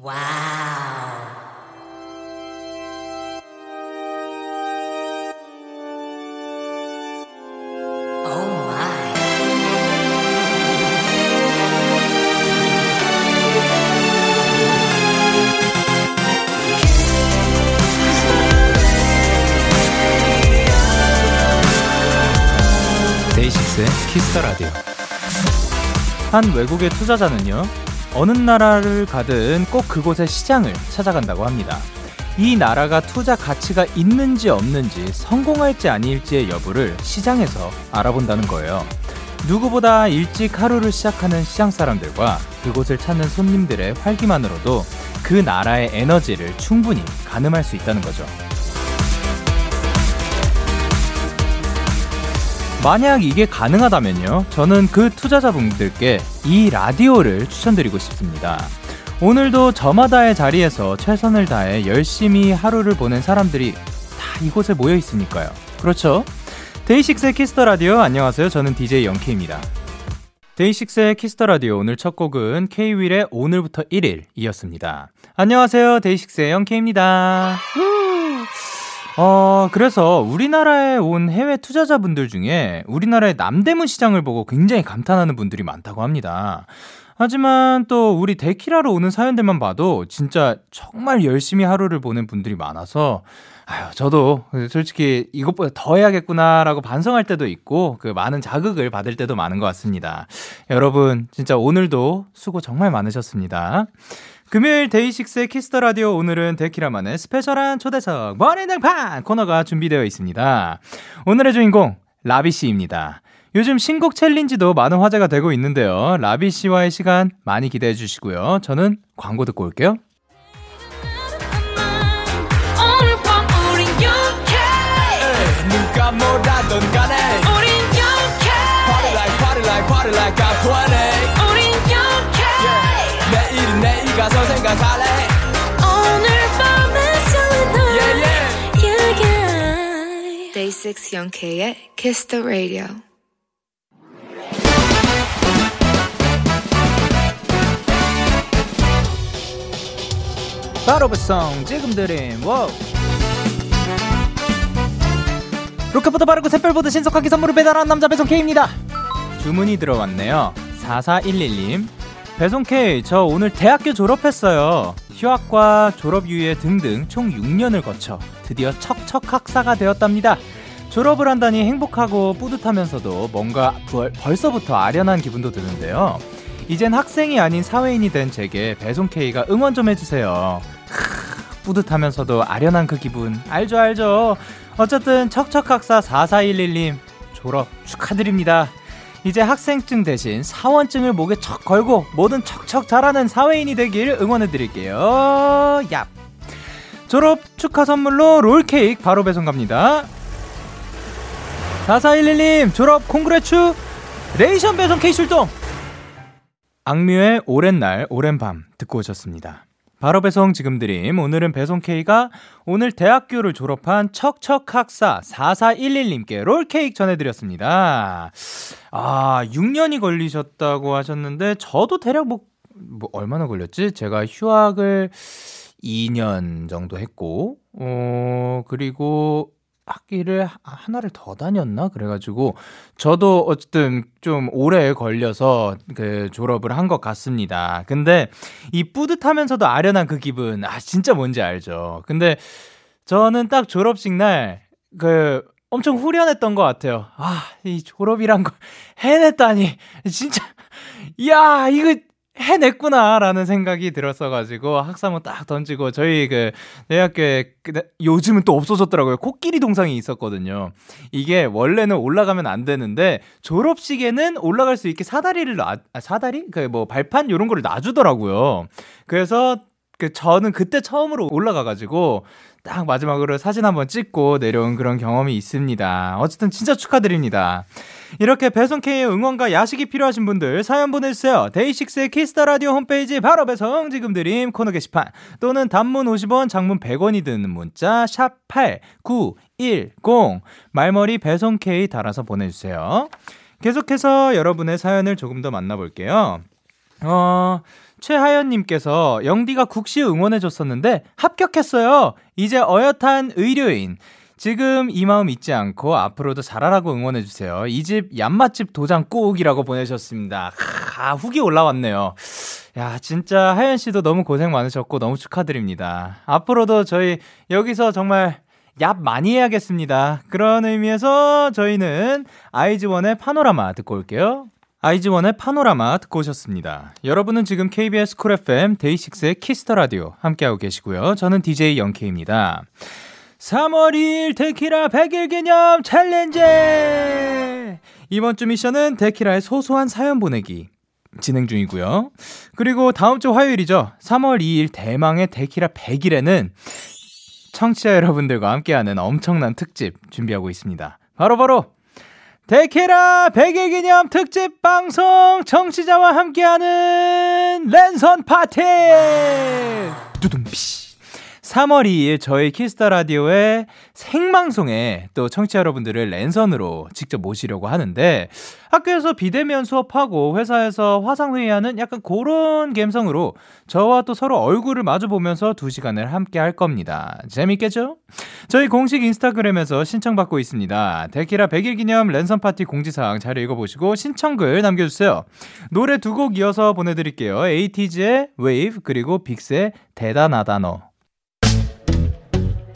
와우. 데이식스의 키스터 라디오. 한 외국의 투자자는요, 어느 나라를 가든 꼭 그곳의 시장을 찾아간다고 합니다. 이 나라가 투자 가치가 있는지 없는지 성공할지 아닐지의 여부를 시장에서 알아본다는 거예요. 누구보다 일찍 하루를 시작하는 시장 사람들과 그곳을 찾는 손님들의 활기만으로도 그 나라의 에너지를 충분히 가늠할 수 있다는 거죠. 만약 이게 가능하다면요, 저는 그 투자자분들께 이 라디오를 추천드리고 싶습니다. 오늘도 저마다의 자리에서 최선을 다해 열심히 하루를 보낸 사람들이 다 이곳에 모여 있으니까요. 그렇죠? 데이식스의 Kiss the Radio 안녕하세요. 저는 DJ 영케입니다. 데이식스의 Kiss the Radio 오늘 첫 곡은 K-윌의 오늘부터 1일이었습니다. 안녕하세요. 데이식스의 영케입니다. 어, 그래서 우리나라에 온 해외 투자자분들 중에 우리나라의 남대문 시장을 보고 굉장히 감탄하는 분들이 많다고 합니다. 하지만 또 우리 데키라로 오는 사연들만 봐도 진짜 정말 열심히 하루를 보낸 분들이 많아서 아유, 저도 솔직히 이것보다 더 해야겠구나라고 반성할 때도 있고 그 많은 자극을 받을 때도 많은 것 같습니다. 여러분, 진짜 오늘도 수고 정말 많으셨습니다. 금요일 데이식스의 Kiss the Radio 오늘은 데키라만의 special한 초대석 머리등판 코너가 준비되어 있습니다. 오늘의 주인공 라비 씨입니다. 요즘 신곡 challenge도 많은 화제가 되고 있는데요. 라비 씨와의 시간 많이 기대해 주시고요. 저는 광고 듣고 올게요. 가서 생각할래? 오늘 밤에 설레는 yeah, yeah. yeah, yeah. Day 6 영케의 Kiss the Radio. 바로 배송 지금 드림 와우 로켓보다 빠르고 샛별보다 신속하게 선물을 배달하는 남자 배송 K입니다. 주문이 들어왔네요. 4411님 배송 K 저 오늘 대학교 졸업했어요. 휴학과 졸업유예 등등 총 6년을 거쳐 드디어 척척 학사가 되었답니다. 졸업을 한다니 행복하고 뿌듯하면서도 뭔가 벌, 벌써부터 아련한 기분도 드는데요. 이젠 학생이 아닌 사회인이 된 제게 배송 K가 응원 좀 해주세요. 크, 뿌듯하면서도 아련한 그 기분. 알죠 알죠. 어쨌든 척척학사 4411님 졸업 축하드립니다. 이제 학생증 대신 사원증을 목에 척 걸고 뭐든 척척 잘하는 사회인이 되길 응원해드릴게요. 얍. 졸업 축하 선물로 롤케이크 바로 배송 갑니다. 4411님 졸업 congratulation 배송K 출동! 악뮤의 오랜 날 오랜 밤 듣고 오셨습니다. 바로 배송 지금 드림. 오늘은 배송 K가 오늘 대학교를 졸업한 척척 학사 4411님께 롤케이크 전해드렸습니다. 아, 6년이 걸리셨다고 하셨는데, 저도 대략 뭐, 뭐, 얼마나 걸렸지? 제가 휴학을 2년 정도 했고, 어, 그리고 학기를 하나를 더 다녔나? 그래가지고 저도 어쨌든 좀 오래 걸려서 그 졸업을 한 것 같습니다. 근데 이 뿌듯하면서도 아련한 그 기분, 아, 진짜 뭔지 알죠. 근데 저는 딱 졸업식 날 그 엄청 후련했던 것 같아요. 아, 이 졸업이란 걸 해냈다니. 진짜, 야, 이거 해냈구나라는 생각이 들었어가지고 학사모 딱 던지고 저희 그 대학교에 요즘은 또 없어졌더라고요. 코끼리 동상이 있었거든요. 이게 원래는 올라가면 안 되는데 졸업식에는 올라갈 수 있게 사다리를 놔 아, 사다리 그 뭐 발판 요런 거를 놔주더라고요. 그래서 그 저는 그때 처음으로 올라가가지고 딱 마지막으로 사진 한번 찍고 내려온 그런 경험이 있습니다. 어쨌든 진짜 축하드립니다. 이렇게 배송K의 응원과 야식이 필요하신 분들 사연 보내주세요. 데이식스의 Kiss the Radio 홈페이지 바로 배송 지금 드림 코너 게시판 또는 단문 50원, 장문 100원이 드는 문자 샵 #8910 말머리 배송K 달아서 보내주세요. 계속해서 여러분의 사연을 조금 더 만나볼게요. 어. 최하연님께서 영디가 국시 응원해줬었는데 합격했어요. 이제 어엿한 의료인. 지금 이 마음 잊지 않고 앞으로도 잘하라고 응원해주세요. 이 집 얀맛집 도장 꼭이라고 보내셨습니다. 아, 후기 올라왔네요. 야, 진짜 하연 씨도 너무 고생 많으셨고 너무 축하드립니다. 앞으로도 저희 여기서 정말 얍 많이 해야겠습니다. 그런 의미에서 저희는 아이즈원의 파노라마 듣고 올게요. 아이즈원의 파노라마 듣고 오셨습니다. 여러분은 지금 KBS Cool FM 데이식스의 Kiss the Radio 함께하고 계시고요. 저는 DJ 영케입니다. 3월 2일 데키라 100일 기념 challenge! 이번 주 미션은 데키라의 소소한 사연 보내기. 진행 중이고요. 그리고 다음 주 화요일이죠. 3월 2일 대망의 데키라 100일에는 청취자 여러분들과 함께하는 엄청난 특집 준비하고 있습니다. 바로바로 바로 데키라 100일 기념 특집 방송 청취자와 함께하는 랜선 파티! 두둠칫! 3월 2일 저희 Kiss the Radio의 생방송에 또 청취자 여러분들을 랜선으로 직접 모시려고 하는데 학교에서 비대면 수업하고 회사에서 화상회의하는 약간 그런 감성으로 저와 또 서로 얼굴을 마주 보면서 2시간을 함께 할 겁니다. 재밌겠죠? 저희 공식 인스타그램에서 신청받고 있습니다. 데키라 100일 기념 랜선 파티 공지사항 잘 읽어보시고 신청글 남겨주세요. 노래 두 곡 이어서 보내드릴게요. 에이티즈의 웨이브 그리고 빅스의 대단하다 너.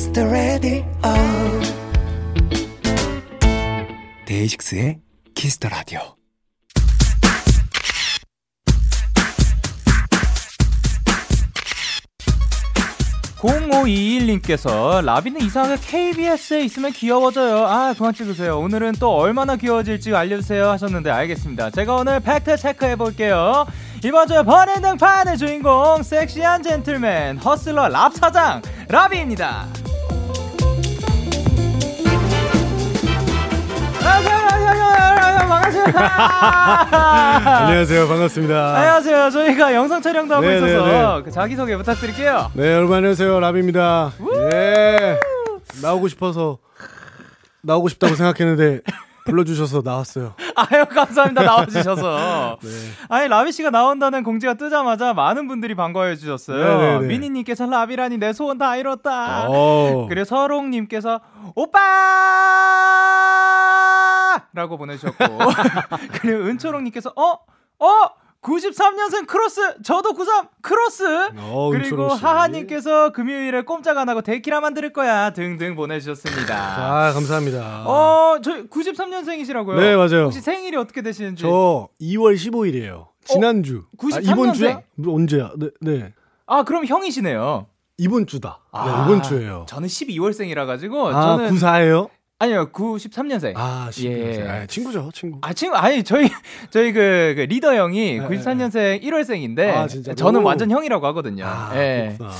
Kiss the Radio 데이식스의 the Radio 0521님께서 라비는 이상하게 KBS에 있으면 귀여워져요. 아 그만 찍으세요. 오늘은 또 얼마나 귀여워질지 알려주세요 하셨는데 알겠습니다. 제가 오늘 팩트 체크해 볼게요. 이번 주에 버린 등판의 주인공 섹시한 젠틀맨 허슬러 랍 사장 라비입니다. 안녕하세요. 반갑습니다. 안녕하세요. 저희가 영상 촬영도 하고 네네네. 있어서 그 자기 소개 부탁드릴게요. 네, 여러분 안녕하세요. 라비입니다. 예. 나오고 싶어서 나오고 싶다고 생각했는데 불러주셔서 나왔어요. 아유 감사합니다 나와주셔서. 네. 아니 라비 씨가 나온다는 공지가 뜨자마자 많은 분들이 반가워해 주셨어요. 미니님께서 라비라니 내 소원 다 이뤘다. 오. 그리고 서롱님께서 오빠 라고 보내주셨고 그리고 은초롱님께서 어 어. 93년생 크로스 저도 93 크로스 어, 그리고 하하님께서 금요일에 꼼짝 안 하고 데키라 만들 거야 등등 보내주셨습니다. 아 감사합니다. 어저 93년생이시라고요? 네 맞아요. 혹시 생일이 어떻게 되시는지? 저 2월 15일이에요. 지난주. 어, 93년생? 아, 이번 주야? 언제야? 네, 네. 아 그럼 형이시네요. 이번 주다. 아, 네, 이번 주예요. 저는 12월생이라 가지고 아, 저는 94예요? 아니요, 93년생. 아, 13년생. 예. 아, 친구죠, 친구. 아, 친구. 아니, 저희 저희 그, 그 리더 형이 네, 93년생 1월생인데 아, 진짜. 저는 완전 형이라고 하거든요. 아, 예. 그렇구나.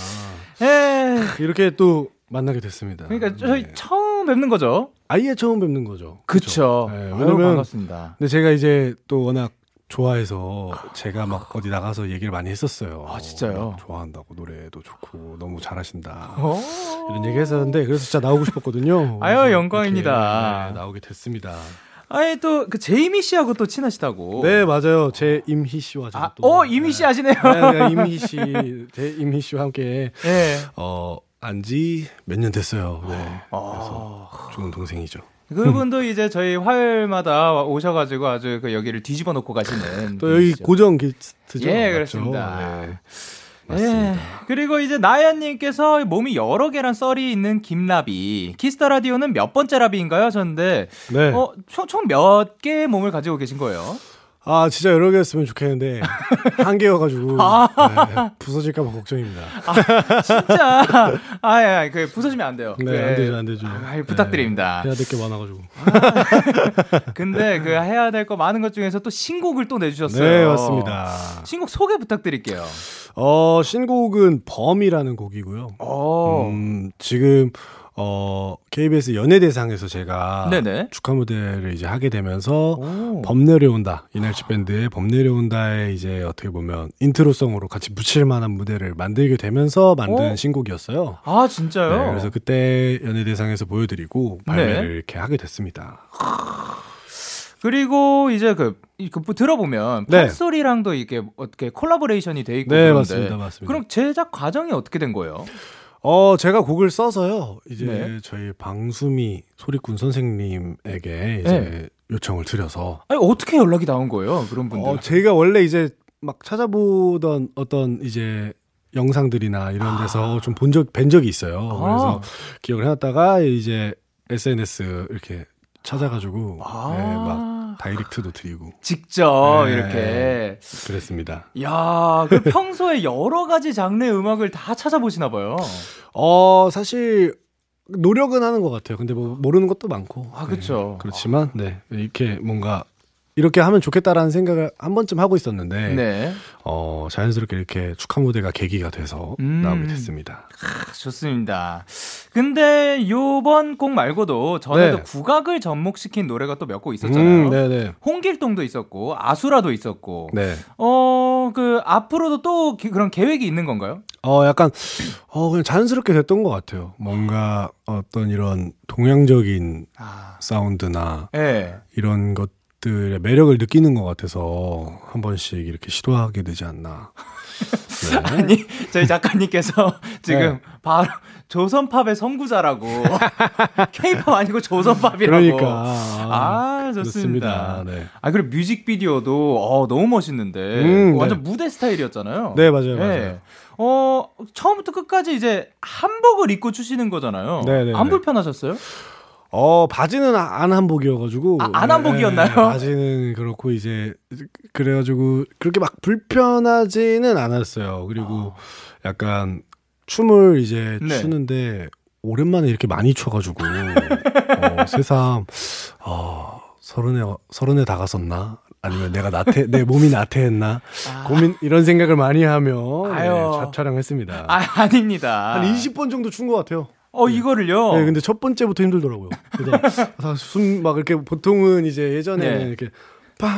예. 이렇게 또 만나게 됐습니다. 그러니까 저희 네. 처음 뵙는 거죠. 아예 처음 뵙는 거죠. 그렇죠. 네, 왜냐면 반갑습니다. 근데 제가 이제 또 워낙 좋아해서 제가 막 어디 나가서 얘기를 많이 했었어요. 아 진짜요? 좋아한다고 노래도 좋고 너무 잘하신다 이런 얘기 했었는데 그래서 진짜 나오고 싶었거든요. 아유 영광입니다. 네, 나오게 됐습니다. 아니 또그 제이미 씨하고 또 친하시다고. 네 맞아요. 제 임희 씨와 아, 또. 어 임희 씨 아시네요. 네, 네, 임희 씨, 제 임희 씨와 함께 네. 어 안지 몇 년 됐어요. 네. 아. 그래서 좋은 동생이죠. 그분도 이제 저희 화요일마다 오셔가지고 아주 그 여기를 뒤집어 놓고 가시는. 또 여기 고정 게스트죠. 예, 그렇습니다. 네. 맞습니다. 예, 그리고 이제 나연님께서 몸이 여러 개란 썰이 있는 김라비. Kiss the Radio는 몇 번째 라비인가요? 하셨는데, 네. 어, 총 몇 개의 몸을 가지고 계신 거예요? 아 진짜 여러 개였으면 좋겠는데 한 개여가지고 아~ 네, 부서질까봐 걱정입니다. 아, 진짜 아예 예, 그 부서지면 안 돼요. 네, 안 되죠 안 되죠. 아, 부탁드립니다. 네, 해야 될 게 많아가지고. 아, 근데 그 해야 될 거 많은 것 중에서 또 신곡을 또 내주셨어요. 네 맞습니다. 신곡 소개 부탁드릴게요. 어 신곡은 범이라는 곡이고요. 어. 음, 지금 어, KBS 연예대상에서 제가 네네. 축하 무대를 이제 하게 되면서 오. 범 내려온다 이날치 밴드의 범 내려온다에 이제 어떻게 보면 intro송으로 같이 붙일 만한 무대를 만들게 되면서 만든 오. 신곡이었어요. 아 진짜요? 네, 그래서 그때 연예대상에서 보여드리고 발매를 네. 이렇게 하게 됐습니다. 그리고 이제 그, 그 들어보면 네. 팝소리랑도 이게 어떻게 콜라보레이션이 돼 있고 네, 그런데 맞습니다, 맞습니다. 그럼 제작 과정이 어떻게 된 거예요? 어, 제가 곡을 써서요. 이제 네. 저희 방수미 소리꾼 선생님에게 이제 네. 요청을 드려서. 아니, 어떻게 연락이 나온 거예요? 그런 분들. 어, 제가 원래 이제 막 찾아보던 어떤 이제 영상들이나 이런 데서 아. 좀본 적, 뵌 적이 있어요. 아. 그래서 기억을 해놨다가 이제 SNS 이렇게 찾아가지고 아. 네, 막 다이렉트도 드리고 직접 네, 이렇게 그랬습니다. 야, 그 평소에 여러 가지 장르 의 음악을 다 찾아보시나 봐요. 어, 사실 노력은 하는 것 같아요. 근데 뭐 모르는 것도 많고. 아, 그렇죠. 네, 그렇지만 네 이렇게 뭔가 이렇게 하면 좋겠다라는 생각을 한 번쯤 하고 있었는데 네. 어, 자연스럽게 이렇게 축하 무대가 계기가 돼서 음. 나오게 됐습니다. 아, 좋습니다. 근데 요번 곡 말고도 전에도 네. 국악을 접목시킨 노래가 또 몇 곡 있었잖아요. 음, 네네. 홍길동도 있었고 아수라도 있었고. 네. 어, 그 앞으로도 또 기, 그런 계획이 있는 건가요? 어, 약간 어 그냥 자연스럽게 됐던 것 같아요. 뭔가 어떤 이런 동양적인 아. 사운드나 네. 이런 것 들의 매력을 느끼는 것 같아서 한 번씩 이렇게 시도하게 되지 않나. 네. 아니 저희 작가님께서 지금 네. 바로 조선팝의 선구자라고 케이팝 아니고 조선팝이라고. 그러니까 아 좋습니다. 네. 아 그리고 뮤직비디오도 어, 너무 멋있는데 음, 완전 네. 무대 스타일이었잖아요. 네 맞아요. 네. 맞아요. 어 처음부터 끝까지 이제 한복을 입고 추시는 거잖아요. 네네. 네, 안 네. 불편하셨어요? 어 바지는 안 한복이어가지고 아, 안 한복이었나요? 네, 바지는 그렇고 이제 그래가지고 그렇게 막 불편하지는 않았어요. 그리고 어. 약간 춤을 이제 네. 추는데 오랜만에 이렇게 많이 춰가지고 어, 새삼 어, 서른에 서른에 다가섰나 아니면 내가 나태 내 몸이 나태했나 아. 고민 이런 생각을 많이 하며 네, 촬영했습니다. 아 아닙니다. 한 20번 정도 춘 것 같아요. 어 이거를요? 네, 근데 첫 번째부터 힘들더라고요. 그래서 숨 막 이렇게 보통은 이제 예전에는 네. 이렇게 팡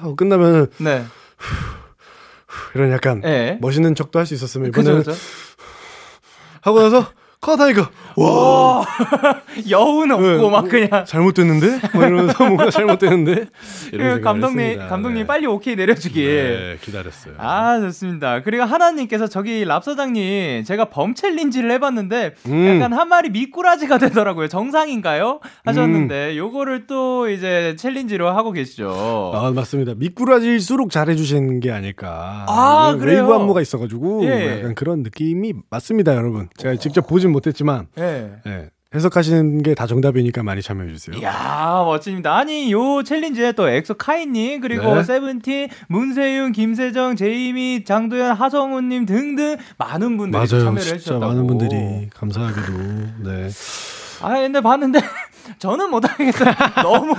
하고 끝나면 네. 이런 약간 네. 멋있는 척도 할 수 있었으면 이번에는 그쵸, 그쵸? 하고 나서 컷하니까 와 여운 없고 네, 막 그냥 잘못됐는데 막 이러면서 뭔가 잘못됐는데 그 감독님 감독님 네. 빨리 오케이 내려주길 네, 기다렸어요. 아 좋습니다. 그리고 하나님께서 저기 랍 사장님 제가 범 챌린지를 해봤는데 음. 약간 한 마리 미꾸라지가 되더라고요. 정상인가요? 하셨는데 음. 요거를 또 이제 챌린지로 하고 계시죠. 아 맞습니다. 미꾸라지일수록 잘해주신 게 아닐까. 아 그래요? 웨이브 안무가 있어가지고 예. 약간 그런 느낌이 맞습니다, 여러분. 제가 직접 보진 못했지만. 예. 네. 해석하시는 게 다 정답이니까 많이 참여해 주세요. 이야 멋집니다. 아니 요 챌린지에 또 엑소 카이님 그리고 네. 세븐틴, 문세윤, 김세정, 제이미, 장도연, 하성운님 등등 많은 분들이 맞아요. 참여를 해주셨다고. 많은 분들이 감사하게도 네. 아 근데 봤는데 저는 못하겠어요. 너무.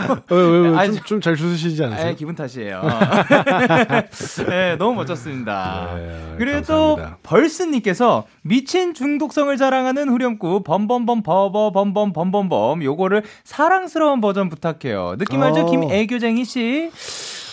좀잘 주시지 않으세요? 아, 기분 탓이에요. 네, 너무 멋졌습니다. 네, 그리고. 또 벌스님께서 미친 중독성을 자랑하는 후렴구 범범범 버버 범범 범범범 요거를 사랑스러운 버전 부탁해요. 느낌 알죠? 어. 김애교쟁이 씨.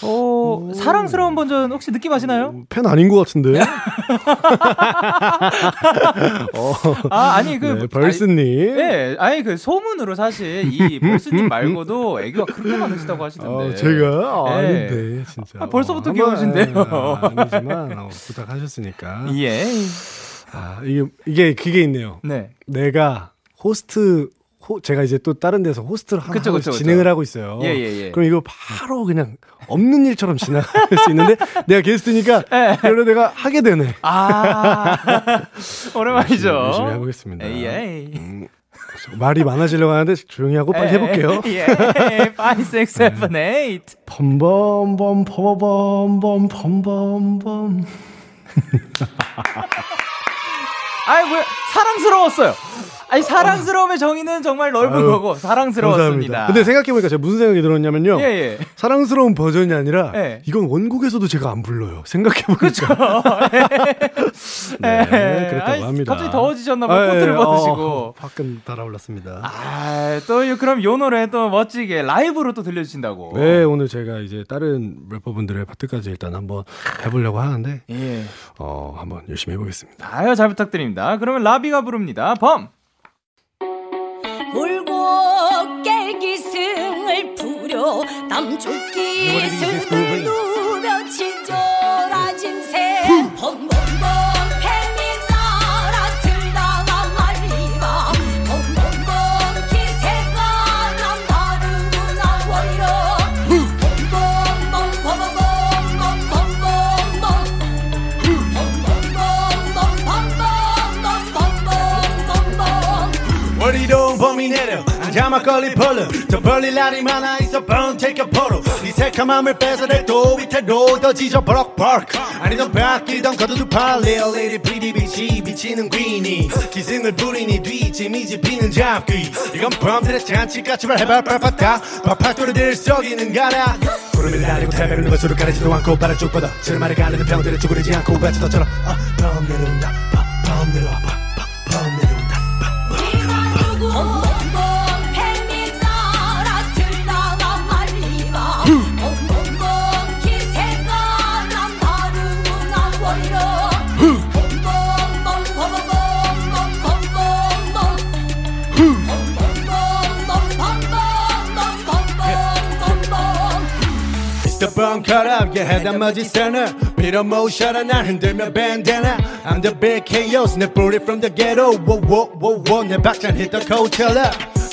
어, 오. 사랑스러운 버전 혹시 느낌 아시나요? 음, 팬 아닌 것 같은데. 어. 아 아니 그 네, 벌스님. 네, 아니 그 소문으로 사실 이 벌스님 말고도 애교가 그렇게 많으시다고 하시던데. 어, 제가 아, 네. 아닌데 진짜. 아, 벌써부터 어, 귀여우신데요. 아, 아니지만 어, 부탁하셨으니까. 예. 아 이게 이게 그게 있네요. 네. 내가 호스트 호, 제가 이제 또 다른 데서 호스트를 하나 그쵸, 그쵸, 진행을 그쵸. 하고 있어요. 예, 예, 예. 그럼 이거 바로 그냥 없는 일처럼 지나갈 수 있는데 내가 게스트니까 예. 그래 내가 하게 되네. 아 오랜만이죠. 열심히, 열심히 해보겠습니다. 에이, 에이. 음. 말이 많아지려고 하는데 조용히 하고 빨리 해볼게요. 예, 5, 6, 7, 8. 펌범범 펌범범 펌범범. 아이 뭐야 사랑스러웠어요. 아니 사랑스러움의 정의는 정말 넓은 아유, 거고 사랑스러웠습니다. 감사합니다. 근데 생각해 보니까 제가 무슨 생각이 들었냐면요. 예, 예. 사랑스러운 버전이 아니라 예. 이건 원곡에서도 제가 안 불러요. 생각해 보니까. 네, 예. 그렇다고 아이, 합니다. 갑자기 더워지셨나 봐요. 아, 코트를 예, 벗으시고. 어, 화끈 달아올랐습니다. 아, 또 요- 그럼 요 노래 또 멋지게 라이브로 또 들려주신다고. 네, 오늘 제가 이제 다른 래퍼분들의 파트까지 일단 한번 해보려고 하는데, 예. 어, 한번 열심히 해보겠습니다. 아유, 잘 부탁드립니다. 그러면 라비가 부릅니다. 범. 울고 깰기승을 부려 슬픔을 누며 친절하진 새. 범범범 들다가 머리로 자 막걸리 벌름 저 벌릴 날이 많아 있어 a photo 네 새카맘을 뺏어내 또 위태로 더 지져 버럭 버럭. 아니던 바뀌던 걷어도 팔레. lady pretty bitch 비치는 귀니 기승을 부리니 뒤짐이 집히는 잡귀. 이건 범들의 잔치같이 말해봐 빠빠다. 파파토르들 속이는 가라. 구름을 날리고 누가 술을 가리지도 않고 바람 쭉 뻗어 지르마를 가리는 병들을 쭈그리지 않고 외치더처럼. 아, 밤 내려온다. 바, 밤 내려와 바, 바, 밤 cut up, yeah, head 멋진 stunner. Beat up motion, 날 흔들며 bandana. I'm the big chaos, 내 뿌리 from the ghetto. Whoa, whoa, whoa, whoa, 내 박잔 hit the Coachella.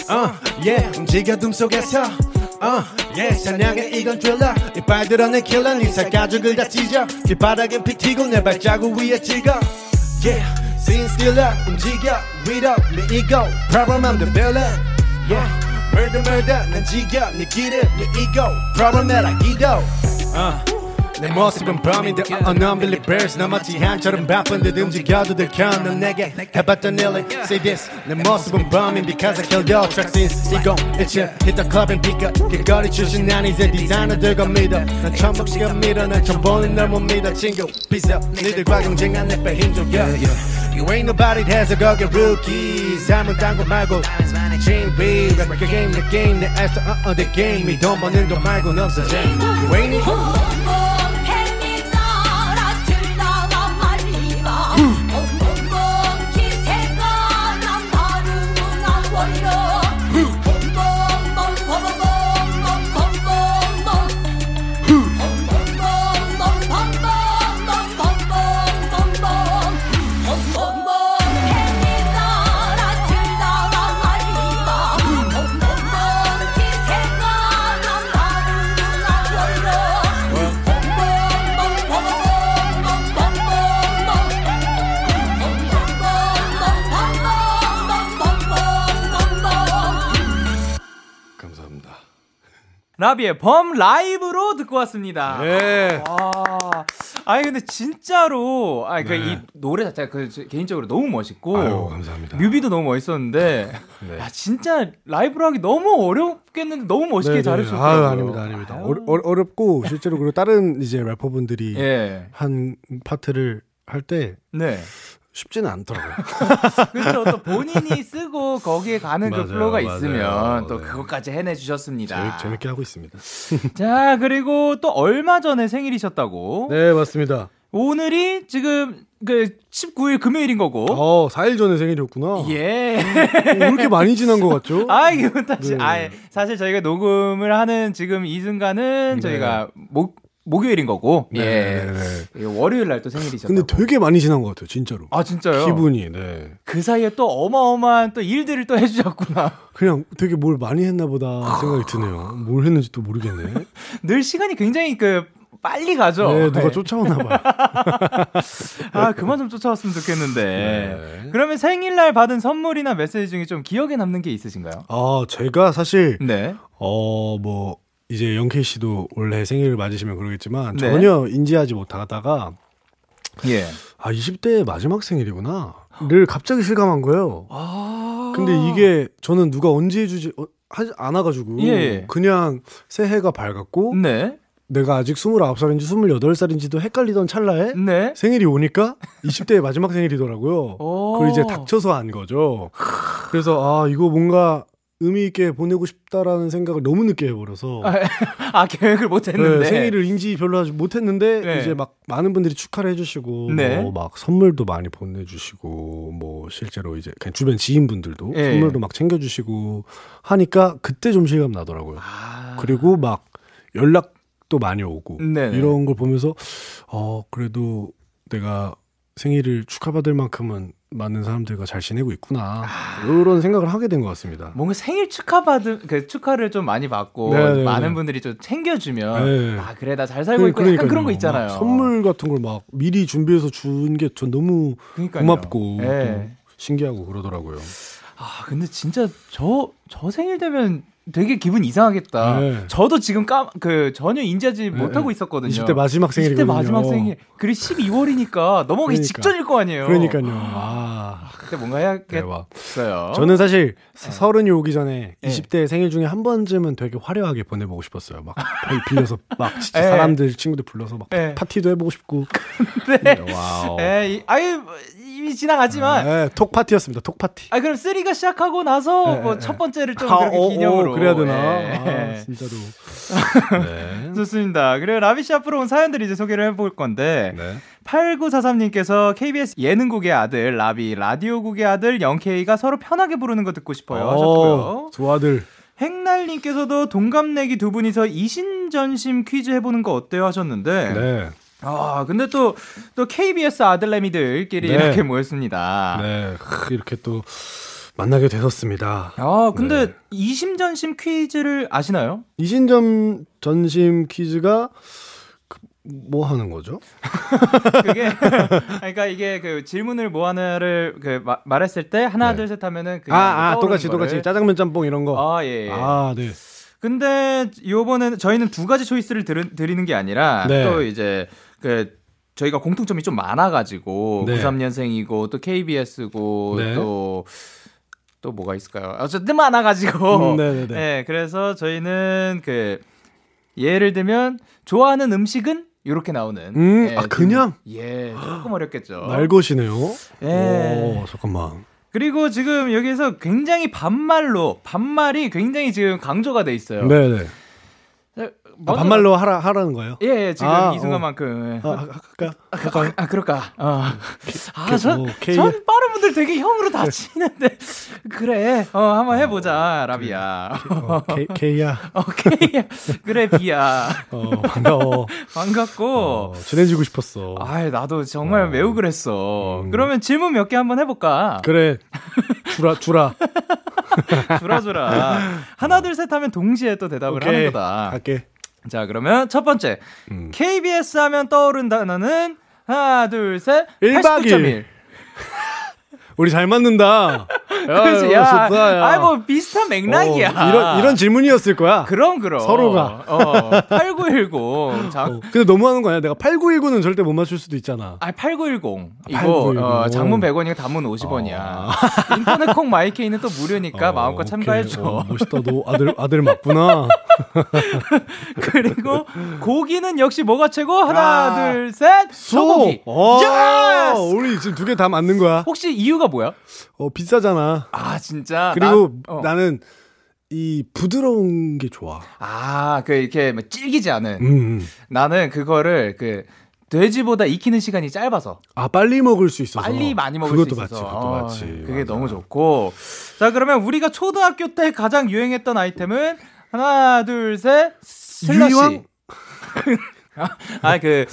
Uh, yeah, 움직여 둠 속에서. Uh, yeah, 사냥의 이건 thriller. 이빨 드러낸 killer, 네살 가죽을 다 찢어. 길바닥엔 피 튀고 내 발자국 위에 찍어. Yeah, scene stealer, 움직여, read up, 내 ego. Problem, I'm the villain. Yeah. Murder murder 난 지겨 네 길을 네 ego Problematic ego uh. 내 모습은 범인데 uh, non-believers 나마치 한처럼 바쁜 듯 움직여도 들켜 넌 내게 해봤던 일을 Say this 내 모습은 범인 because I killed your track since 이공 일치 hit the club and pick up 길거리 출신 난 이제 디자이너들과 믿어 난 천복시가 밀어 난 처음 보는 널못 믿어 친구 Peace up 니들과 경쟁한 내빼 힘줘 yeah, yeah. You ain't nobody has a 거기 rookie 삶은 딴거 말고 game the game 내 애써 uh uh the game 이돈 버는 거 말고는 없어 You ain't 라비의 범 라이브로 듣고 왔습니다. 네. 아, 아니 근데 진짜로 아니 네. 그이 노래 자체가 그 저- 개인적으로 너무 멋있고 아유, 감사합니다. 뮤비도 너무 멋있었는데 네. 아 진짜 라이브로 하기 너무 어렵겠는데 너무 멋있게 네네. 잘해 주셨어요. 아유, 아닙니다, 아닙니다. 어려, 어려- 어렵고 실제로 그리고 다른 이제 래퍼분들이 예. 한 파트를 할때 네. 쉽지는 않더라고요. 그렇죠. 또 본인이 쓰고 거기에 가는 그 맞아요, 플로가 맞아요. 있으면 또 네. 그것까지 해내 주셨습니다. 재밌, 재밌게 하고 있습니다. 자 그리고 또 얼마 전에 생일이셨다고. 네, 맞습니다. 오늘이 지금 그 19일 금요일인 거고. 어, 4일 전에 생일이었구나. 예. 어, 왜 이렇게 많이 지난 것 같죠? 아, 기분 탓이. 네. 아, 사실 저희가 녹음을 하는 지금 이 순간은 네. 저희가 목 목요일인 거고. 네, 예. 네, 네. 예, 월요일 날 또 생일이셨다고. 근데 되게 많이 지난 것 같아요, 진짜로. 아, 진짜요? 기분이, 네. 그 사이에 또 어마어마한 또 일들을 또 해주셨구나. 그냥 되게 뭘 많이 했나 보다 생각이 드네요. 뭘 했는지 또 모르겠네. 늘 시간이 굉장히 그 빨리 가죠. 네, 누가 쫓아오나 봐요. 아, 그만 좀 쫓아왔으면 좋겠는데. 네. 그러면 생일날 받은 선물이나 메시지 중에 좀 기억에 남는 게 있으신가요? 아, 제가 사실 네. 어, 뭐 이제 영케이 씨도 원래 생일을 맞으시면 그러겠지만 네. 전혀 인지하지 못하다가 예. 아, 20대 마지막 생일이구나. 를 갑자기 실감한 거예요. 아. 근데 이게 저는 누가 언제 해주지 어, 하지 않아가지고 예. 그냥 새해가 밝았고 네. 내가 아직 29살인지 28살인지도 헷갈리던 찰나에 네. 생일이 오니까 20대의 마지막 생일이더라고요. 오. 그걸 이제 닥쳐서 한 거죠. 그래서 아 이거 뭔가 의미 있게 보내고 싶다라는 생각을 너무 늦게 해버려서 아, 계획을 못 했는데. 네, 생일을 인지 별로 하지 못했는데 네. 이제 막 많은 분들이 축하를 해주시고 네. 뭐막 선물도 많이 보내주시고 뭐 실제로 이제 그냥 주변 지인분들도 예. 선물도 막 챙겨주시고 하니까 그때 좀 실감 나더라고요. 아. 그리고 막 연락도 많이 오고 네네. 이런 걸 보면서 어 그래도 내가 생일을 축하받을 만큼은 많은 사람들과 잘 지내고 있구나 아. 이런 생각을 하게 된 것 같습니다. 뭔가 생일 축하 받은 그 축하를 좀 많이 받고 네, 네, 많은 네. 분들이 좀 챙겨주면 네. 아 그래 나 잘 살고 있고 약간 그런 거 있잖아요. 막 선물 같은 걸 막 미리 준비해서 준 게 전 너무 그러니까요. 고맙고 네. 또 신기하고 그러더라고요. 아 근데 진짜 저저 생일 되면 되게 기분 이상하겠다. 네. 저도 지금 까 그 전혀 인지하지 네, 못하고 네. 있었거든요. 20대 마지막 20대 생일이거든요. 마지막 생일. 그리고 12월이니까 넘어가기 그러니까. 직전일 거 아니에요. 그러니까요. 아, 그때 뭔가. 해야겠어요. 저는 사실 서른이 오기 전에 네. 20대 생일 중에 한 번쯤은 되게 화려하게 보내보고 싶었어요. 막 빌려서 막 진짜 네. 사람들 친구들 불러서 막 네. 파티도 해보고 싶고. 네. wow. 에, 이- 아유 이미 지나갔지만 네, 톡 파티였습니다. 톡 파티. 아 그럼 쓰리가 시작하고 나서 네, 뭐 네, 첫 네. 번째를 좀 아, 그렇게 어, 어, 기념으로 그래야 되나? 예. 아, 진짜로. 네. 좋습니다. 그리고 라비 씨 앞으로 온 사연들 이제 소개를 해볼 건데 네. 8943님께서 KBS 예능국의 아들 라비 라디오국의 아들 영케이가 서로 편하게 부르는 거 듣고 싶어요 하셨고요. 어, 두 아들. 행날님께서도 동갑내기 두 분이서 이신전심 퀴즈 해보는 거 어때요 하셨는데 네. 아 근데 또 또 KBS 아들내미들끼리 네. 이렇게 모였습니다. 네. 크, 이렇게 또 만나게 되었습니다. 아 근데 네. 이심전심 퀴즈를 아시나요? 이신점 전심 퀴즈가 그, 뭐 하는 거죠? 그게 그러니까 이게 그 질문을 뭐 하나를 그 마- 말했을 때 하나 네. 둘셋 하면은 그 아, 아, 똑같이 똑같이 짜장면 짬뽕 이런 거. 아 예. 예. 아, 네. 근데 요번에는 저희는 두 가지 초이스를 들, 드리는 게 아니라 네. 또 이제 그 저희가 공통점이 좀 많아가지고 네. 93년생이고 또 KBS고 네. 또또 뭐가 있을까요? 어쨌든 많아가지고 음, 네네네. 네, 그래서 저희는 그 예를 들면 좋아하는 음식은 이렇게 나오는. 음, 예, 아, 그냥? 예, 조금 어렵겠죠. 날것이네요. 예. 오, 잠깐만. 그리고 지금 여기서 굉장히 반말로 반말이 굉장히 지금 강조가 돼 있어요. 네, 네. 자, 아, 먼저- 반말로 하라 하라는 거예요? 예, 예, 지금 아, 이 순간만큼. 아, 할까? 아, 아, 그럴까? 어. 아, K- 전, 뭐, K- 전 빠른 분들 되게 형으로 다 치는데. 그래, 어, 한번 해보자, 라비야. 어, K, K야. 오케이. 그래, 비야. 어, 반가워. 반갑고. 어, 친해지고 싶었어. 아, 나도 정말 어. 매우 그랬어. 음. 그러면 질문 몇 개 한번 해볼까? 그래. 주라, 주라. 주라주라. 하나, 둘, 셋 하면 동시에 또 대답을 하는 거다. 갈게. 자, 그러면 첫 번째. 음. KBS 하면 떠오른 단어는 하나, 둘, 셋. 일박 89.1. 우리 잘 맞는다. 야, 야. 좋다, 야. 아이, 뭐, 비슷한 맥락이야. 어, 이런, 이런 질문이었을 거야. 그럼, 그럼. 서로가. 어, 8910. 자, 어, 근데 너무 하는 거 아니야? 내가 8919는 절대 못 맞출 수도 있잖아. 아, 8910. 이거, 8910. 어, 장문 100원이고 단문 50원이야. 인터넷 콩 마이케이는 또 무료니까 어, 마음껏 오케이. 참가해줘. 어, 멋있다. 너 아들, 아들 맞구나. 그리고 고기는 역시 뭐가 최고? 하나, 아, 둘, 셋. 소고기. 어, yes! 우리 지금 두 개 다 맞는 거야. 혹시 이유가 뭐야? 어, 비싸잖아. 아, 진짜. 그리고 나, 어. 나는 이 부드러운 게 좋아. 아, 그 이렇게 뭐 찔기지 않은. 음, 음. 나는 그거를 그 돼지보다 익히는 시간이 짧아서 아, 빨리 먹을 수 있어서. 빨리 많이 먹을 그것도 수 맞지. 있어서 그것도 어, 맞지. 그게 맞아. 너무 좋고 자 그러면 우리가 초등학교 때 가장 유행했던 아이템은 하나 둘 셋 슬러시 유희왕? 아그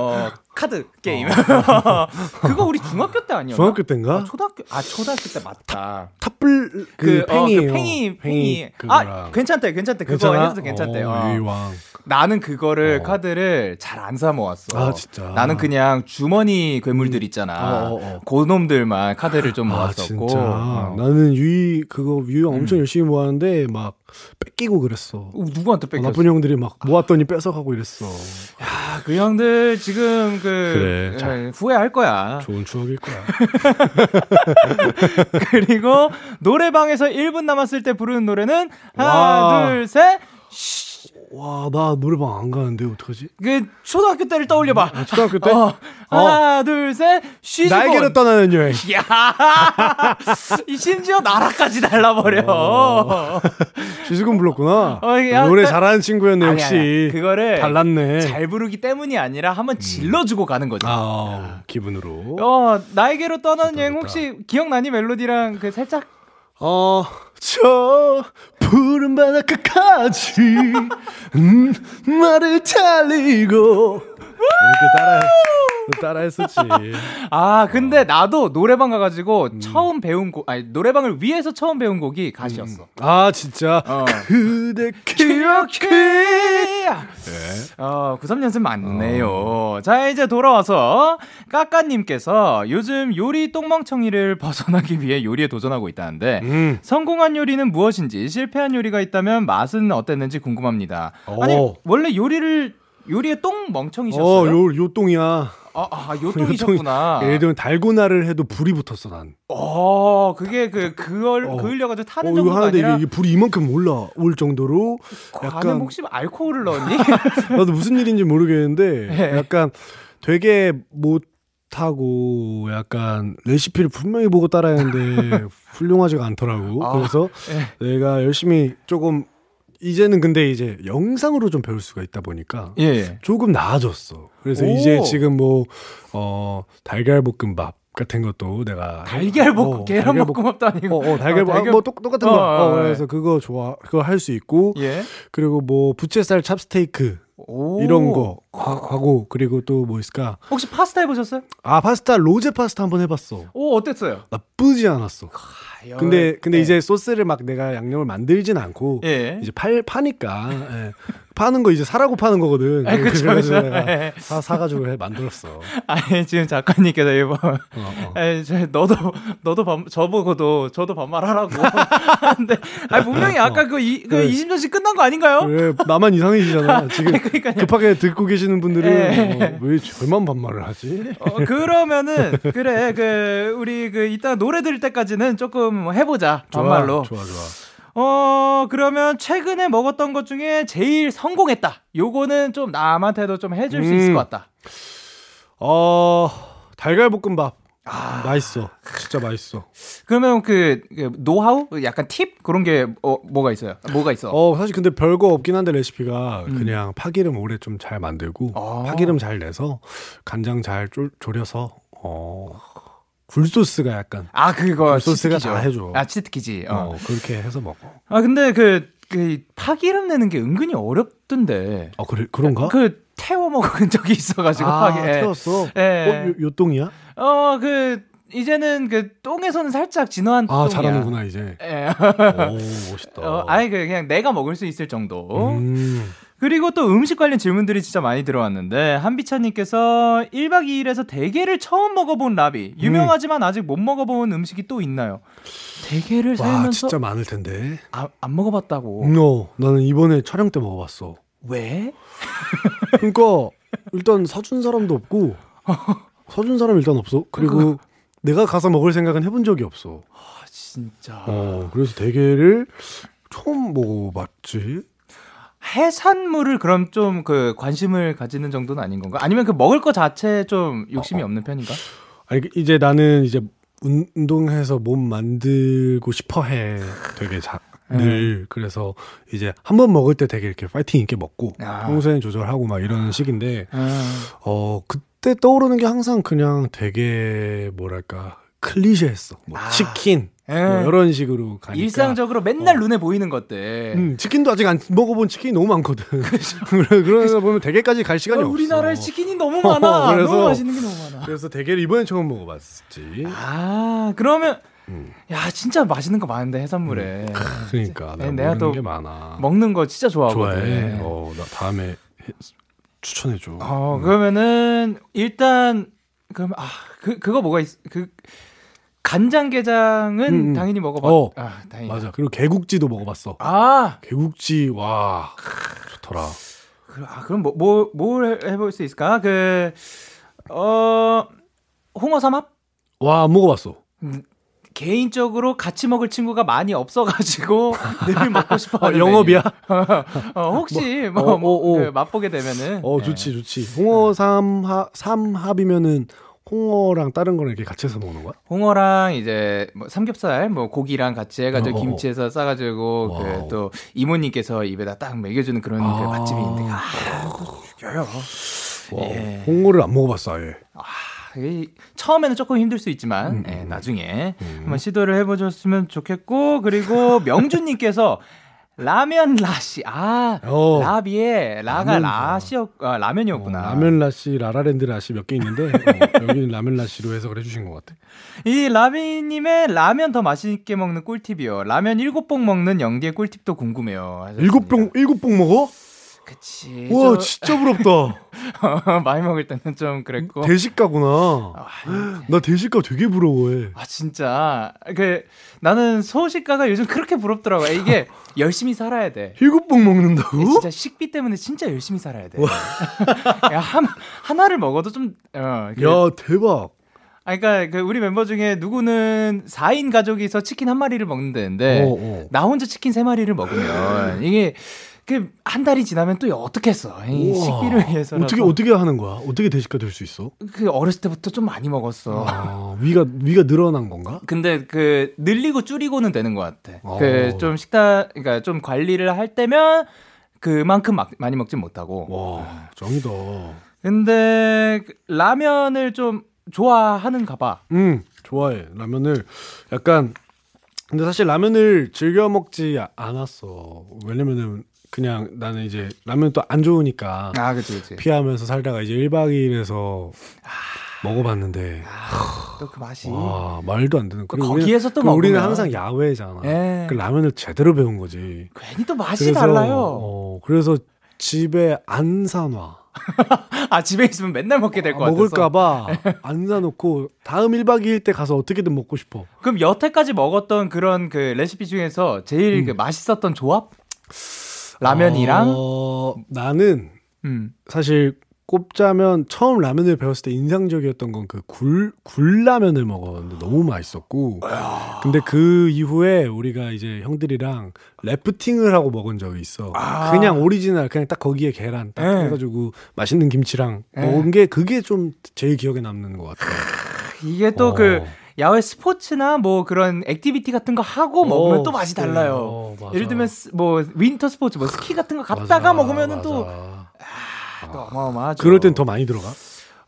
어, 카드 게임. 그거 우리 중학교 때 아니었나? 중학교 때인가? 아, 초등학교 아 초등학교 때 맞다. 탑불 그, 그, 어, 팽이에요. 그 팽이 팽이. 그거랑. 아 괜찮대 괜찮대 그거? 해도 괜찮대. 어, 어. 나는 그거를 어. 카드를 잘 안 사 모았어. 아, 진짜? 나는 그냥 주머니 괴물들 있잖아. 어, 어, 어. 그놈들만 카드를 좀아 모았었고. 진짜. 어. 나는 유이 그거 유이왕 엄청 열심히 모았는데 막 뺏기고 그랬어. 어, 누구한테 어, 뺏겼어? 나쁜 형들이 막 모았더니 뺏어가고 이랬어. 아, 그 형들 지금 그 그래, 자. 예, 후회할 거야. 좋은 추억일 거야. 그리고 노래방에서 1분 남았을 때 부르는 노래는 하나, 와. 둘, 셋. 와, 나 노래방 안 가는데 어떡하지? 그 초등학교 때를 떠올려 봐. 초등학교 때? 어, 하나, 둘, 셋. 쉬시고. 날개로 떠나는 여행. 야, 이 심지어 나라까지 날라 버려. 어. 지수군 불렀구나. 어, 이게 약간- 노래 잘하는 친구였네 아니, 역시. 아니, 그거를 달랐네. 잘 부르기 때문이 아니라 한번 질러 주고 가는 거죠. 아, 기분으로. 어, 나에게로 떠나는 여행. 혹시 기억나니 멜로디랑 그 살짝 어, 저 푸른 바닷가까지 음, 말을 달리고. 이렇게 따라 따라했었지. 아, 근데 나도 노래방 가가지고 음. 처음 배운 곡, 아니, 노래방을 위해서 처음 배운 곡이 가시였어. 아 진짜 어. 그대 기억해! 네. 어, 93년생 맞네요. 자, 이제 돌아와서 까까님께서 요즘 요리 똥멍청이를 벗어나기 위해 요리에 도전하고 있다는데, 음. 성공한 요리는 무엇인지, 실패한 요리가 있다면 맛은 어땠는지 궁금합니다. 아니, 오. 원래 요리를, 요리에 똥 멍청이셨어요? 어, 요 요 똥이야. 아, 아, 요똥이셨구나. 예를 들면 달고나를 해도 불이 붙었어 난. 어, 그게 그, 그걸, 어. 그을려가지고 타는 어, 정도가 하는데 아니라, 이게 불이 이만큼 올라올 정도로 관에 약간 혹시 알코올을 넣었니? 나도 무슨 일인지 모르겠는데 네. 약간 되게 못 하고 약간 레시피를 분명히 보고 따라했는데 훌륭하지가 않더라고. 아, 그래서 예. 내가 열심히 조금 이제는 근데 이제 영상으로 좀 배울 수가 있다 보니까 예, 예. 조금 나아졌어. 그래서 오. 이제 지금 뭐 어, 달걀볶음밥 같은 것도 내가 달걀볶음, 어, 계란볶음밥도 아니고. 어, 어, 달걀, 어, 달걀- 뭐 똑, 똑같은 거. 어, 어, 어, 그래서 그거 좋아. 그거 할 수 있고 예. 그리고 뭐 부채살 찹스테이크 오. 이런 거 하- 하고 그리고 또 뭐 있을까? 혹시 파스타 해보셨어요? 아 파스타 로제 파스타 한번 해봤어. 오, 어땠어요? 나쁘지 않았어. 근데 근데 예. 이제 소스를 막 내가 양념을 만들진 않고 예. 이제 팔 파니까 예. 파는 거 이제 사라고 파는 거거든. 아, 그쵸. 내가 예. 사 사가지고 해 만들었어. 아니, 지금 작가님께서 일본, 어, 어. 에, 저, 너도, 너도 반, 저보고도, 저도 반말하라고. 하는데, 아니, 분명히 아까 그, 이, 그 그래. 이심전시 끝난 거 아닌가요? 그래 나만 이상해지잖아. 지금 그러니까요. 급하게 듣고 계시는 분들은 예. 어, 왜 저만 반말을 하지? 어, 그러면은, 그래, 그, 우리 그, 이따 노래 들을 때까지는 조금 해보자. 반말로. 좋아 좋아. 어, 그러면 최근에 먹었던 것 중에 제일 성공했다. 요거는 좀 남한테도 좀 해줄 수 있을 음. 것 같다. 어 달걀볶음밥. 아. 맛있어. 진짜 맛있어. 그러면 그, 그 노하우? 약간 팁? 그런 게 어, 뭐가 있어요? 뭐가 있어? 어 사실 근데 별거 없긴 한데 레시피가 음. 그냥 파기름 오래 좀 잘 만들고 아. 파기름 잘 내서 간장 잘 졸, 졸여서 어 굴소스가 약간 아, 그거. 그 소스가 치트키죠. 다 해줘. 아, 치트키지. 어. 어, 그렇게 해서 먹어. 아, 근데 그, 그, 파기름 내는 게 은근히 어렵던데. 어 그래 그런가? 그, 태워 먹은 적이 있어가지고, 아 파기. 예. 태웠어. 예. 어, 요, 요 똥이야? 어, 그, 이제는 그, 똥에서는 살짝 진화한 아 똥이야. 잘하는구나 이제. 예. 오 멋있다. 어, 아예 그 그냥 내가 먹을 수 있을 정도. 음. 그리고 또 음식 관련 질문들이 진짜 많이 들어왔는데 한비차님께서 1박 2일에서 대게를 처음 먹어본 라비 유명하지만 아직 못 먹어본 음식이 또 있나요? 대게를 와 살면서 진짜 많을 텐데. 아, 안 먹어봤다고 음, 어, 나는 이번에 촬영 때 먹어봤어. 왜? 그러니까 일단 사준 사람도 없고 사준 사람 일단 없어. 그리고 내가 가서 먹을 생각은 해본 적이 없어. 아 진짜 어 그래서 대게를 처음 먹어봤지. 해산물을 그럼 좀 그 관심을 가지는 정도는 아닌 건가? 아니면 그 먹을 거 자체에 좀 욕심이 없는 편인가? 아니 이제 나는 이제 운- 운동해서 몸 만들고 싶어 해 되게 자, 늘 그래서 이제 한 번 먹을 때 되게 이렇게 파이팅 있게 먹고 아. 평소엔 조절하고 막 이런 식인데 아, 어 그때 떠오르는 게 항상 그냥 되게 뭐랄까 클리셰했어. 뭐 아. 치킨 예. 뭐 이런 식으로 가니까. 일상적으로 맨날 눈에 보이는 것들. 음, 치킨도 아직 안 먹어본 치킨이 너무 많거든. 그래 그러다 보면 대게까지 갈 시간이 아, 없어. 우리나라에 치킨이 너무 많아. 그래서- 너무 맛있는 게 너무 많아. 그래서 대게를 이번에 처음 먹어봤지. 아, 그러면 음. 야 진짜 맛있는 거 많은데 해산물에 그러니까 네, 내가, 또게 많아. 먹는 거 진짜 좋아하거든. 좋아해. 어, 나 다음에 해- 추천해줘. 어, 그러면은 일단 그럼 아, 그 그거 뭐가 있 그 간장게장은 음, 음. 당연히 먹어봤. 어. 아, 다행이다. 맞아. 그리고 개국지도 먹어봤어. 아, 개국지 와 좋더라. 그, 아 그럼 뭐뭘 뭘 해볼 수 있을까? 그 어, 홍어 삼합? 와 안 먹어봤어. 개인적으로 같이 먹을 친구가 많이 없어가지고 늘 먹고 싶어. 어, 영업이야? 어, 혹시 뭐, 뭐, 어, 뭐, 어, 어. 그 맛보게 되면은. 어 네. 좋지 좋지. 홍어 삼합 삼합이면은 홍어랑 다른 거랑 이렇게 같이 해서 먹는 거야? 홍어랑 이제 뭐 삼겹살, 뭐 고기랑 같이 해가지고 어, 어, 어. 김치에서 싸가지고. 그 또 이모님께서 입에다 딱 먹여주는 그런 그 아. 맛집이 있는데 아, 죽여요. 와, 예. 홍어를 안 먹어봤어 아예. 이- 처음에는 조금 힘들 수 있지만 음, 예, 음. 나중에 한번 시도를 해보셨으면 좋겠고 그리고 명준님께서 라면 라시 아 어. 라비에 라가 라면 라시였 아, 라면이었구나. 어, 라면 라시 라라랜드 라시 몇 개 있는데 어, 여기는 라면 라시로 해석을 해주신 것 같아. 이 라비님의 라면 더 맛있게 먹는 꿀팁이요. 라면 일곱 봉 먹는 영디의 꿀팁도 궁금해요. 일곱 병 일곱 봉 먹어? 그치. 와 저- 진짜 부럽다. 많이 먹을 때는 좀 그랬고. 대식가구나. 아, 나 대식가 되게 부러워해. 아 진짜 그 나는 소식가가 요즘 그렇게 부럽더라고. 이게 열심히 살아야 돼. 일곱 봉 먹는다고? 진짜 식비 때문에 진짜 열심히 살아야 돼. 야, 한, 하나를 먹어도 좀, 어. 그, 야 대박. 아, 그러니까 그 우리 멤버 중에 누구는 4인 가족이서 치킨 한 마리를 먹는다는데 어, 어. 나 혼자 치킨 세 마리를 먹으면 이게 그 한 달이 지나면 또 어떻게 했어? 이. 식비를 위해서 어떻게 어떻게 하는 거야? 어떻게 대식가 될 수 있어? 그 어렸을 때부터 좀 많이 먹었어. 아, 위가 위가 늘어난 건가? 근데 그 늘리고 줄이고는 되는 것 같아. 어. 그좀 식단, 그러니까 좀 관리를 할 때면 그만큼 막, 많이 먹진 못하고. 와 짱이다. 근데 그 라면을 좀 좋아하는가 봐. 음 좋아해 라면을 약간 근데 사실 라면을 즐겨 먹지 아- 않았어. 왜냐면은 그냥 나는 이제 라면 또 안 좋으니까 아, 그치, 그치. 피하면서 살다가 이제 1박 2일에서 먹어봤는데 또그 맛이. 와 말도 안 되는. 그리고 거기에서 또 우리는, 우리는 먹으면. 항상 야외잖아. 예. 그 라면을 제대로 배운 거지. 괜히 또 맛이 그래서, 달라요. 어, 그래서 집에 안 사놔. 아, 집에 있으면 맨날 먹게 될것 같아서. 먹을까봐 안 사놓고 다음 1박 2일 때 가서 어떻게든 먹고 싶어. 그럼 여태까지 먹었던 그런 그 레시피 중에서 제일 그 맛있었던 조합? 라면이랑? 어, 나는 음. 사실 꼽자면 처음 라면을 배웠을 때 인상적이었던 건 그 굴 굴라면을 먹었는데 너무 맛있었고 근데 그 이후에 우리가 이제 형들이랑 래프팅을 하고 먹은 적이 있어 아. 그냥 오리지널 그냥 딱 거기에 계란 딱 네. 해가지고 맛있는 김치랑 네. 먹은 게 그게 좀 제일 기억에 남는 것 같아 이게 또 어. 그 야외 스포츠나 뭐 그런 activity 같은 거 하고 먹으면 어, 또 맛이 네. 달라요. 어, 맞아. 예를 들면 스- 뭐 winter 스포츠 뭐 스키 같은 거 갔다가 맞아, 먹으면은 또, 맞아. 또 어마어마하죠. 그럴 땐 더 많이 들어가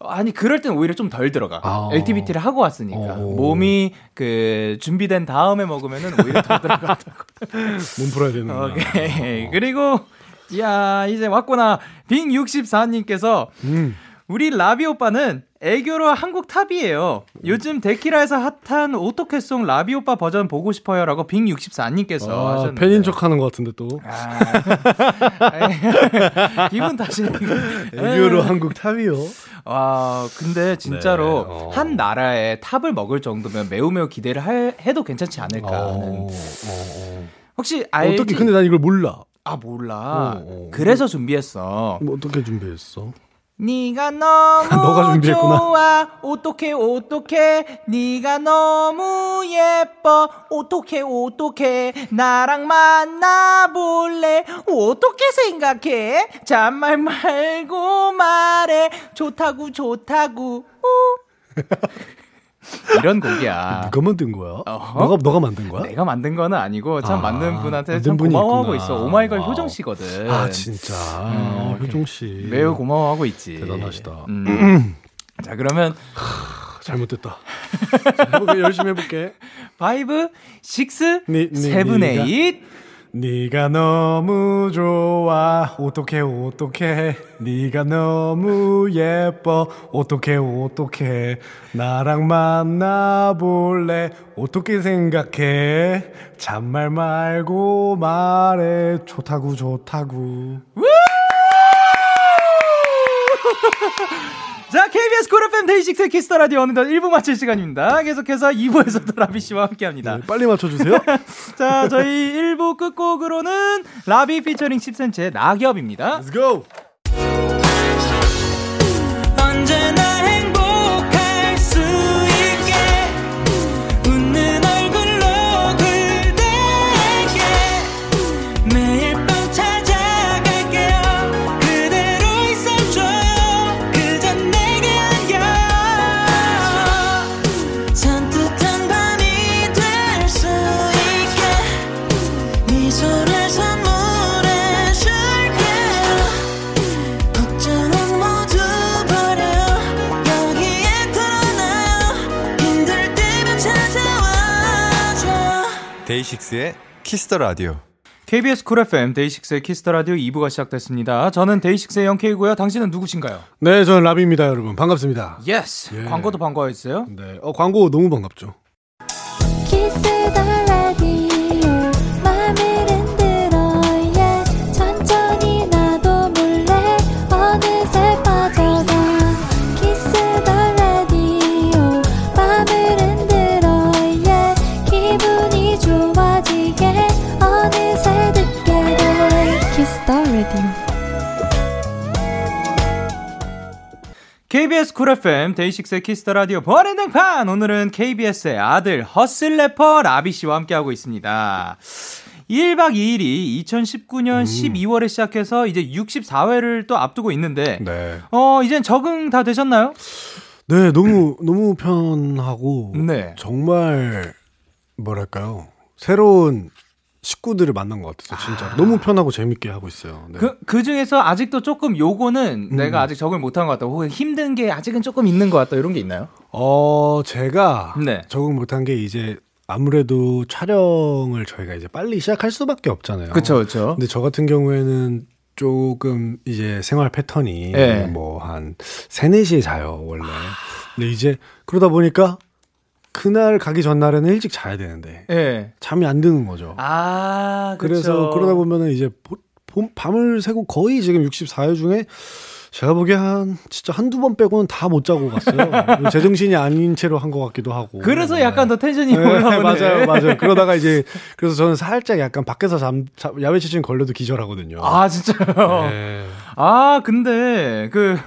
아니 그럴 땐 오히려 좀 덜 들어가. 아. activity를 하고 왔으니까 어. 몸이 그 준비된 다음에 먹으면은 오히려 더 들어가. 몸 풀어야 되는구나 오케이. 그리고 야 이제 왔구나. 빙 64님께서 음. 우리 라비 오빠는 애교로 한국 탑이에요. 요즘 데키라에서 핫한 오또케송 라비 오빠 버전 보고 싶어요라고 빙64님께서 아, 하셨는데. 팬인 척하는 것 같은데 또 아, 기분 탓이. 애교로 한국 탑이요 와, 근데 진짜로 네, 어. 한 나라의 탑을 먹을 정도면 매우 매우 기대를 할- 해도 괜찮지 않을까 하는. 어, 어, 어. 혹시 알지? 어떻게 근데 난 이걸 몰라. 아 몰라. 어, 어. 그래서 준비했어. 뭐 어떻게 준비했어? 네가 너무 너가 준비했구나. 좋아. 어떡해 어떡해. 네가 너무 예뻐. 어떡해 어떡해. 나랑 만나 볼래. 어떻게 생각해? 잔말 말고 말해. 좋다고 좋다고. 우. 이런 곡이야. 누가 만든 거야? 어허? 너가 너가 만든 거야? 내가 만든 거는 아니고 참 아, 만든 분한테 참 고마워하고 있구나. 있어. 오마이걸 wow. 효정 씨거든. 아 진짜 어, 음, 효정 씨 매우 고마워하고 있지. 대단하시다. 음. 자 그러면 잘못됐다. 자, 열심히 해볼게. 5, 6, 니- 니- 7, 니가- 8. 네가 너무 좋아. 어떡해 어떡해. 네가 너무 예뻐. 어떡해 어떡해. 나랑 만나볼래? 어떻게 생각해? 잔말 말고 말해. 좋다구 좋다구 자, KBS 쿨 FM 데이식스의 키스터 라디오 어느덧 1부 마칠 시간입니다. 계속해서 2부에서도 라비 씨와 함께 합니다. 네, 빨리 맞춰주세요 자, 저희 1부 끝곡으로는 라비 피처링 10cm의 낙엽입니다. Let's go 데이식스의 키스터 라디오. KBS 쿨 FM 데이식스의 키스터 라디오 2부가 시작됐습니다. 저는 데이식스의 영케이고요. 당신은 누구신가요? 네 저는 라비입니다 여러분 반갑습니다 yes. 예. 광고도 반가워했어요. 네 어, 광고 너무 반갑죠 KBS 쿨 FM 데이식스의 키스터 라디오 본인 등판 오늘은 KBS의 아들 hustle 래퍼 라비 씨와 함께하고 있습니다. 1박 2일이 2019년 12월에 시작해서 이제 64회를 또 앞두고 있는데 네 어 이젠 적응 다 되셨나요? 네, 너무 너무 편하고 네. 정말 뭐랄까요 새로운 식구들을 만난 것 같아서 진짜 로 너무 편하고 재밌게 하고 있어요. 네. 그, 그 중에서 아직도 조금 요거는 음. 내가 아직 적응을 못한 것 같다. 혹은 힘든 게 아직은 조금 있는 것 같다. 이런 게 있나요? 어 제가 네. 적응 못한 게 이제 아무래도 촬영을 저희가 이제 빨리 시작할 수밖에 없잖아요. 그쵸. 근데 저 같은 경우에는 조금 이제 생활 패턴이 네. 뭐한 3, 4시에 자요, 원래. 근데 이제 그러다 보니까 그날 가기 전날에는 일찍 자야 되는데 예. 잠이 안 드는 거죠. 아, 그쵸. 그래서 그러다 보면은 이제 보- 봄- 밤을 새고 거의 지금 64회 중에 제가 보기에 한 진짜 한두 번 빼고는 다 못 자고 갔어요. 제정신이 아닌 채로 한 것 같기도 하고. 그래서 약간 더 텐션이 네, 올라오네. 맞아요, 맞아요. 그러다가 이제 그래서 저는 살짝 약간 밖에서 잠, 잠 야외 취침 걸려도 기절하거든요. 아, 진짜요? 네. 아, 근데 그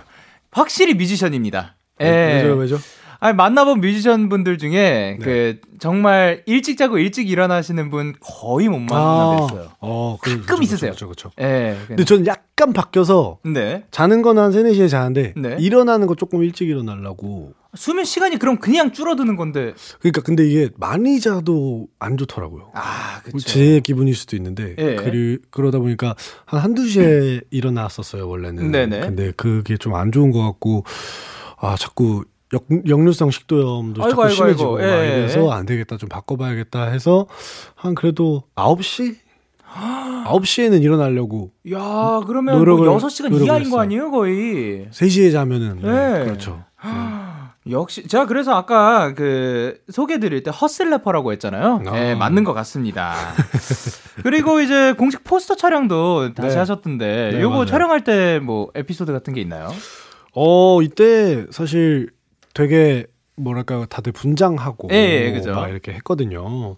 확실히 뮤지션입니다. 예. 왜죠, 왜죠? 아니, 만나본 뮤지션 분들 중에 네. 그 정말 일찍 자고 일찍 일어나시는 분 거의 못 만나뵀어요. 어, 가끔 있으세요. 그렇죠, 그렇죠. 예. 근데 저는 약간 바뀌어서 네. 자는 건 한 3, 4시에 자는데 네. 일어나는 거 조금 일찍 일어나려고. 수면 시간이 그럼 그냥 줄어드는 건데. 그러니까 근데 이게 많이 자도 안 좋더라고요. 아, 그쵸. 제 기분일 수도 있는데 예. 그리, 그러다 보니까 한 한두 시에 일어났었어요 원래는 네네. 근데 그게 좀 안 좋은 것 같고 아 자꾸 역, 역류성 식도염도 아이고, 자꾸 아이고, 심해지고 아이고. 막 예. 이래서 안 되겠다 좀 바꿔봐야겠다 해서 한 그래도 9시 9시에는 일어나려고 야, 그러면 노력을- 뭐 6시간 노력을 이하인 거 했어요. 아니에요, 거의? 3시에 자면은 네, 네. 그렇죠 역시 제가 그래서 아까 그 소개 드릴 때 허슬 래퍼라고 했잖아요. 아. 네, 맞는 것 같습니다. 그리고 이제 공식 포스터 촬영도 다시 네. 하셨던데 네, 요거. 촬영할 때 뭐 에피소드 같은 게 있나요? 어 이때 사실 되게 뭐랄까 다들 분장하고 예, 예, 그죠. 막 이렇게 했거든요.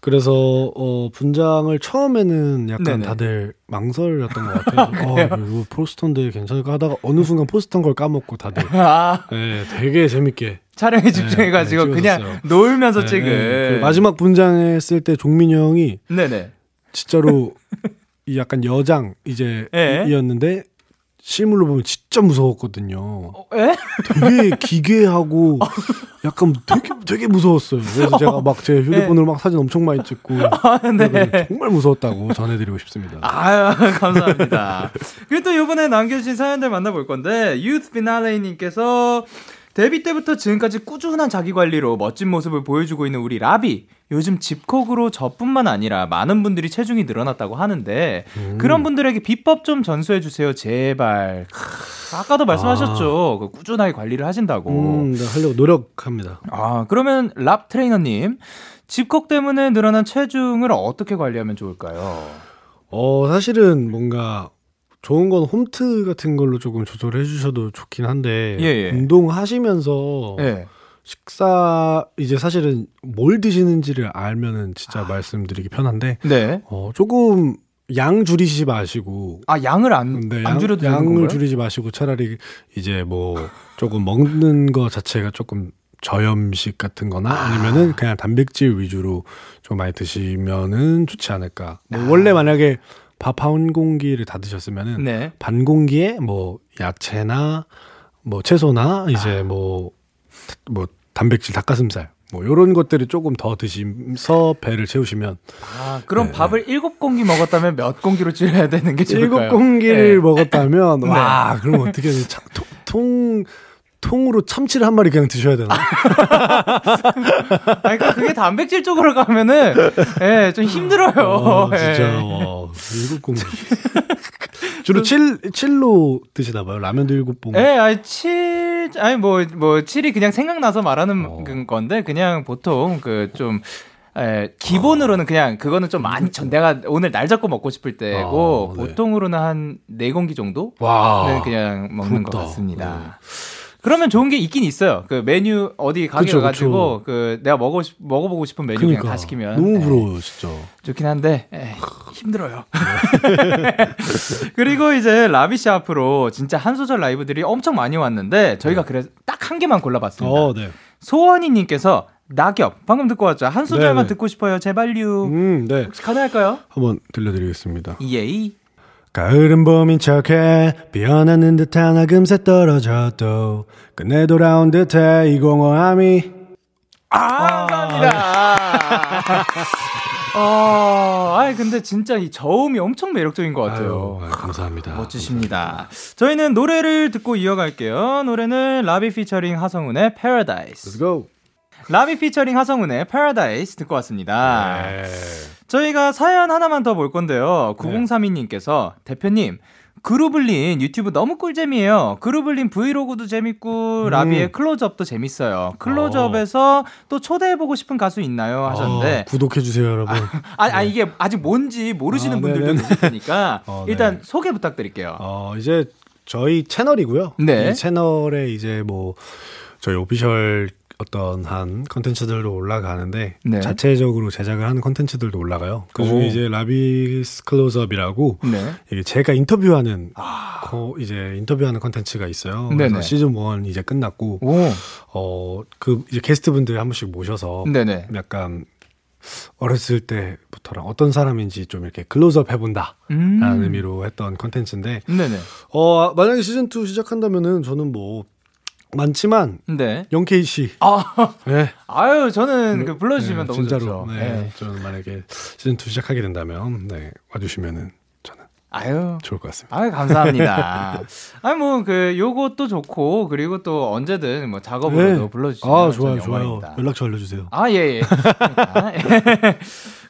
그래서 어 분장을 처음에는 약간 네네. 다들 망설였던 것 같아요. 어, 이거 포스터인데 괜찮을까 하다가 어느 순간 포스터인 걸 까먹고 다들 아, 네, 되게 재밌게 촬영에 집중해가지고 네, 그냥 찍었었어요. 놀면서 네, 찍은. 네. 그 마지막 분장했을 때 종민이 형이 네네. 진짜로 이 약간 여장 이제 예. 이었는데 실물로 보면 진짜 무서웠거든요. 어, 에? 되게 기괴하고 약간 되게 되게 무서웠어요. 그래서 제가 막 제 휴대폰으로 막 사진 엄청 많이 찍고 네. 정말 무서웠다고 전해드리고 싶습니다. 아유, 감사합니다. 그리고 또 이번에 남겨주신 사연들 만나볼 건데, 유th 피날레님께서 데뷔 때부터 지금까지 꾸준한 자기 관리로 멋진 모습을 보여주고 있는 우리 라비. 요즘 집콕으로 저뿐만 아니라 많은 분들이 체중이 늘어났다고 하는데 음. 그런 분들에게 비법 좀 전수해 주세요, 제발. 크, 아까도 말씀하셨죠. 그 꾸준하게 관리를 하신다고. 음, 네, 하려고 노력합니다. 아, 그러면 랍 트레이너님, 집콕 때문에 늘어난 체중을 어떻게 관리하면 좋을까요? 어, 사실은 뭔가 좋은 건 홈트 같은 걸로 조금 조절해 주셔도 좋긴 한데 예, 예. 운동하시면서 네. 식사 이제 사실은 뭘 드시는지를 알면은 진짜 말씀드리기 편한데 네. 어, 조금 양 줄이지 마시고 아, 양을 안, 근데 안 양, 줄여도 되는 양을? 줄이지 마시고 차라리 이제 뭐 조금 먹는 거 자체가 조금 저염식 같은 거나 아니면은 그냥 단백질 위주로 좀 많이 드시면은 좋지 않을까. 뭐 원래 만약에 밥 한 공기를 다 드셨으면은 네. 반 공기에 뭐 야채나 뭐 채소나 이제 뭐 뭐 단백질 닭가슴살 뭐 요런 것들을 조금 더 드시면서 배를 채우시면 아, 그럼 네. 밥을 일곱 공기 먹었다면 몇 공기로 줄여야 되는 게 좋을까요? 일곱 공기를 네. 먹었다면 와 그럼 어떻게 해야 돼? 참, 통, 통 통으로 참치를 한 마리 그냥 드셔야 되나? 그러니까 그게 단백질 쪽으로 가면은, 예, 좀 힘들어요. 어, 예. 진짜 와, 일곱. 주로 칠 칠로 드시나 봐요. 라면도 일곱 봉. 예, 아니, 칠, 아니, 뭐, 뭐, 칠이 그냥 생각나서 말하는 어. 그 건데, 그냥 보통 그 좀, 에, 기본으로는 그냥 그거는 좀 많이 전 내가 오늘 날 잡고 먹고 싶을 때고 아, 네. 보통으로는 한 네 공기 정도 와. 는 그냥 먹는 것 부럽다. 같습니다. 그러면 좋은 게 있긴 있어요. 그 메뉴 어디 가게 그쵸, 가가지고 그쵸. 그 내가 먹어 먹어보고 싶은 메뉴 그냥 다 시키면 너무 예, 부러워요, 진짜. 좋긴 한데 에이, 힘들어요. 그리고 이제 라비 씨 앞으로 진짜 한 소절 라이브들이 엄청 많이 왔는데 저희가 그래서 딱 한 개만 골라봤습니다. 어, 네. 소원이님께서 낙엽 방금 듣고 왔죠. 한 소절만 네네. 듣고 싶어요. 제발요. 음, 네. 혹시 가능할까요? 한번 들려드리겠습니다. 예이. 가을은 봄인 척해 비어나는 듯한 하금새 떨어져도 끝내 돌아온 듯해 이 공허함이 아, 감사합니다. 어, 아니 근데 진짜 이 저음이 엄청 매력적인 것 같아요. 아유, 아유, 감사합니다. 멋지십니다. 저희는 노래를 듣고 이어갈게요. 노래는 라비 피처링 하성운의 Let's Paradise. go. 라비 피처링 하성운의 Paradise 듣고 왔습니다. 네. 저희가 사연 하나만 더 볼 건데요. 9032님께서 대표님 그루블린 유튜브 너무 꿀잼이에요. 그루블린 브이로그도 재밌고 라비의 클로즈업도 재밌어요. 클로즈업에서 또 초대해보고 싶은 가수 있나요? 하셨는데 어, 구독해주세요, 여러분. 아, 아 이게 아직 뭔지 모르시는 아, 분들도. 계실 테니까 어, 일단 네. 소개 부탁드릴게요. 어, 이제 저희 채널이고요. 네. 이 채널에 이제 뭐 저희 오피셜 어떤 한 컨텐츠들도 올라가는데 네. 자체적으로 제작을 하는 컨텐츠들도 올라가요. 오. 그중에 이제 라비스 클로즈업이라고 네. 이게 제가 인터뷰하는 거 이제 인터뷰하는 컨텐츠가 있어요. 그래서 네네. 시즌 1 이제 끝났고 오. 어그 이제 게스트분들 한 분씩 모셔서 네네. 약간 어렸을 때부터랑 어떤 사람인지 좀 이렇게 클로즈업 해본다. 음. 라는 의미로 했던 컨텐츠인데 네네. 어 만약에 시즌 2 시작한다면은 저는 뭐 많지만 네. 영케이 씨, 아, 네, 아유, 저는 그 불러주시면 네, 너무 진짜로, 좋죠. 네, 네. 저는 만약에 시즌 2 시작하게 된다면 네 와주시면은 저는 아유. 좋을 것 같습니다. 아유, 감사합니다. 아니, 뭐, 그, 요것도 좋고, 그리고 또 언제든 뭐 작업으로도 불러주시면 아 좋아요, 좋아요. 연락처 알려주세요. 아, 예, 예. 예.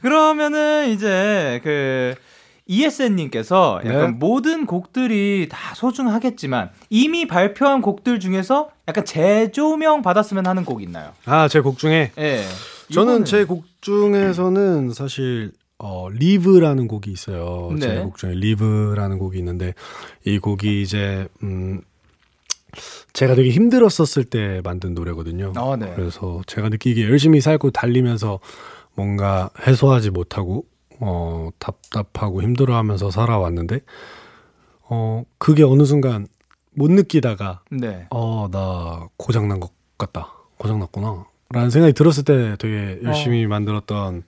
그러면은 이제 그 ESN님께서 약간 네. 모든 곡들이 다 소중하겠지만 이미 발표한 곡들 중에서 약간 재조명 받았으면 하는 곡 있나요? 아 제 곡 중에 예. 저는 제 곡 중에서는 사실 어 리브라는 곡이 있어요. 네. 제곡 중에 리브라는 곡이 있는데 이 곡이 이제 음 제가 되게 힘들었었을 때 만든 노래거든요. 어, 네. 그래서 제가 느끼기에 열심히 살고 달리면서 뭔가 해소하지 못하고 어 답답하고 힘들어하면서 살아왔는데 어 그게 어느 순간 못 느끼다가 네. 어, 나 고장 난 것 같다. 고장 났구나. 라는 생각이 들었을 때 되게 어. 열심히 만들었던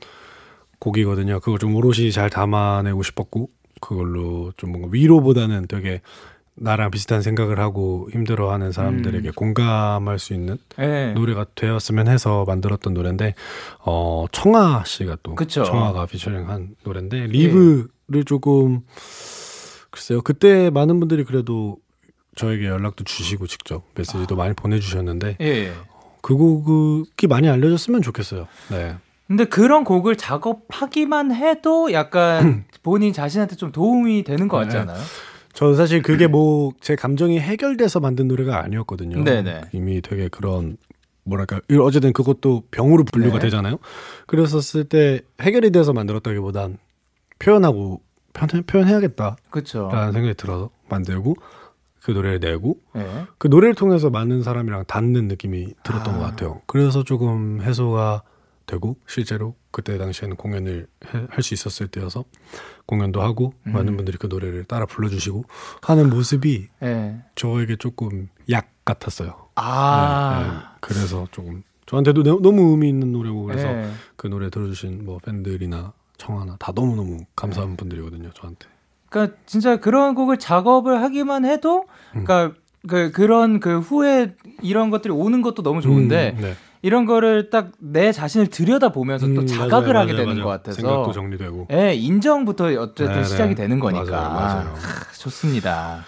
곡이거든요. 그걸 좀 오롯이 잘 담아내고 싶었고, 그걸로 좀 뭔가 위로보다는 되게 나랑 비슷한 생각을 하고 힘들어하는 사람들에게 음. 공감할 수 있는 예. 노래가 되었으면 해서 만들었던 노래인데, 어, 청아 씨가 또, 그쵸. 예. 청아가 피처링한 노래인데, 리브를 조금, 글쎄요, 그때 많은 분들이 그래도 저에게 연락도 주시고 직접 메시지도 아. 많이 보내주셨는데 예, 예. 그 곡이 많이 알려졌으면 좋겠어요. 네. 근데 그런 곡을 작업하기만 해도 약간 본인 자신한테 좀 도움이 되는 것 같지 않아요? 네. 저는 사실 그게 뭐 제 감정이 해결돼서 만든 노래가 아니었거든요. 네네. 이미 되게 그런 뭐랄까 어쨌든 그것도 병으로 분류가 네. 되잖아요. 그랬었을 때 해결이 돼서 만들었다기보단 표현하고 표현, 해야겠다 그렇죠.라는 생각이 들어서 만들고 그 노래를 내고 네. 그 노래를 통해서 많은 사람이랑 닿는 느낌이 들었던 아. 것 같아요. 그래서 조금 해소가 되고 실제로 그때 당시에는 공연을 할 수 있었을 때여서 공연도 하고 음. 많은 분들이 그 노래를 따라 불러주시고 하는 모습이 네. 저에게 조금 약 같았어요. 아 네, 네. 그래서 조금 저한테도 너무 의미 있는 노래고 그래서 네. 그 노래 들어주신 뭐 팬들이나 청하나 다 너무 너무 감사한 네. 분들이거든요 저한테. 그러니까 진짜 그런 곡을 작업을 하기만 해도 음. 그러니까 그 그런 그 후에 이런 것들이 오는 것도 너무 좋은데. 음, 네. 이런 거를 딱 내 자신을 들여다 보면서 음, 또 자각을 맞아요, 하게 맞아요, 되는 맞아요. 것 같아서 생각도 정리되고 예 인정부터 어쨌든 네, 네. 시작이 네. 되는 거니까 맞아요, 맞아요. 아, 좋습니다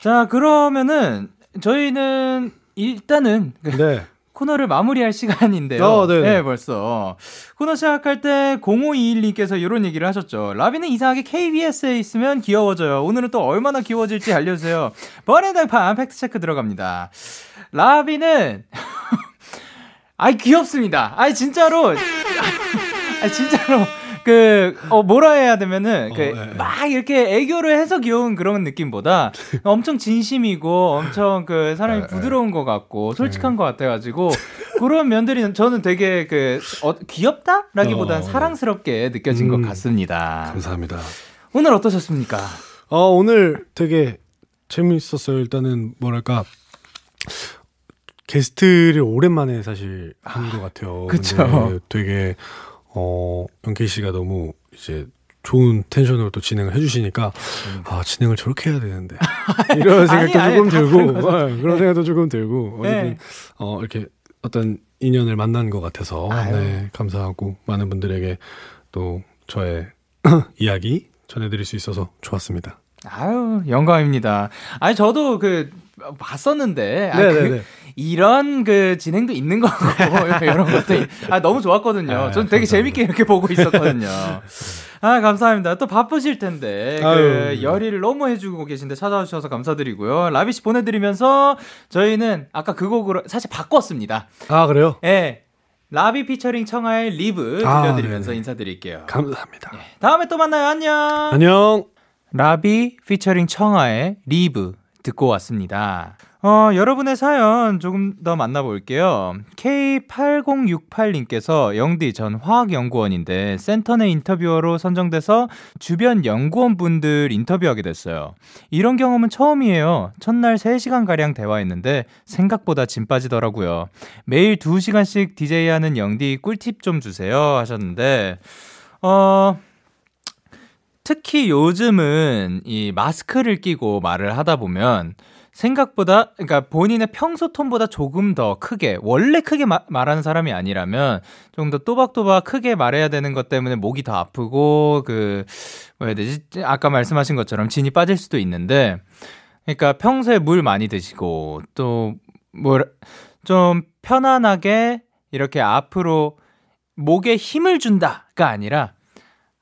자 그러면은 저희는 일단은 그 네. 코너를 마무리할 시간인데요. 어, 네, 벌써. 코너 시작할 때 0521님께서 이런 얘기를 하셨죠. 라비는 이상하게 KBS에 있으면 귀여워져요. 오늘은 또 얼마나 귀여워질지 알려주세요. 번외 당판 팩트체크 들어갑니다. 라비는 아이 귀엽습니다. 아이 진짜로. 아 진짜로 그 어 뭐라 해야 되면은 어, 그막 네. 이렇게 애교를 해서 귀여운 그런 느낌보다 엄청 진심이고 엄청 그 사람이 네, 네. 부드러운 것 같고 솔직한 것 같아가지고 그런 면들이 저는 되게 그 어, 귀엽다 라기보다는 어, 사랑스럽게 느껴진 음, 것 같습니다. 감사합니다. 오늘 어떠셨습니까? 어 오늘 되게 재밌었어요. 일단은 뭐랄까 게스트를 오랜만에 사실 한 것 같아요. 그쵸. 되게 어 영케이 씨가 너무 이제 좋은 텐션으로 또 진행을 해주시니까 음. 아 진행을 저렇게 해야 되는데 이런 생각도 아니, 조금 아니, 들고 아, 그런 네. 생각도 조금 들고 어쨌든 네. 어 이렇게 어떤 인연을 만난 것 같아서 아유. 네 감사하고 많은 분들에게 또 저의 이야기 전해드릴 수 있어서 좋았습니다. 아유 영광입니다. 아니 저도 그 봤었는데 아, 그, 이런 그 진행도 있는 거고 이런 것도 아 너무 좋았거든요. 아, 저는 되게. 재밌게 이렇게 보고 있었거든요. 아 감사합니다. 또 바쁘실 텐데 그 열의를 너무 해주고 계신데 찾아주셔서 감사드리고요. 라비 씨 보내드리면서 저희는 아까 그 곡으로 사실 바꿨습니다. 아 그래요? 예. 네. 라비 피처링 청하의 리브 아, 들려드리면서 아, 인사드릴게요. 감사합니다. 네. 다음에 또 만나요. 안녕. 안녕. 라비 피처링 청하의 리브 듣고 왔습니다. 어, 여러분의 사연 조금 더 만나볼게요. K8068님께서 영디 전 화학연구원인데 센터 내 인터뷰어로 선정돼서 주변 연구원분들 인터뷰하게 됐어요. 이런 경험은 처음이에요. 첫날 3시간가량 대화했는데 생각보다 진 빠지더라고요. 매일 2시간씩 DJ 하는 영디 꿀팁 좀 주세요 하셨는데, 어, 특히 요즘은 이 마스크를 끼고 말을 하다 보면 생각보다 그러니까 본인의 평소 톤보다 조금 더 크게 원래 크게 마, 말하는 사람이 아니라면 좀 더 또박또박 크게 말해야 되는 것 때문에 목이 더 아프고 그 뭐야 되지? 아까 말씀하신 것처럼 진이 빠질 수도 있는데 그러니까 평소에 물 많이 드시고 또 뭐 좀 편안하게 이렇게 앞으로 목에 힘을 준다가 아니라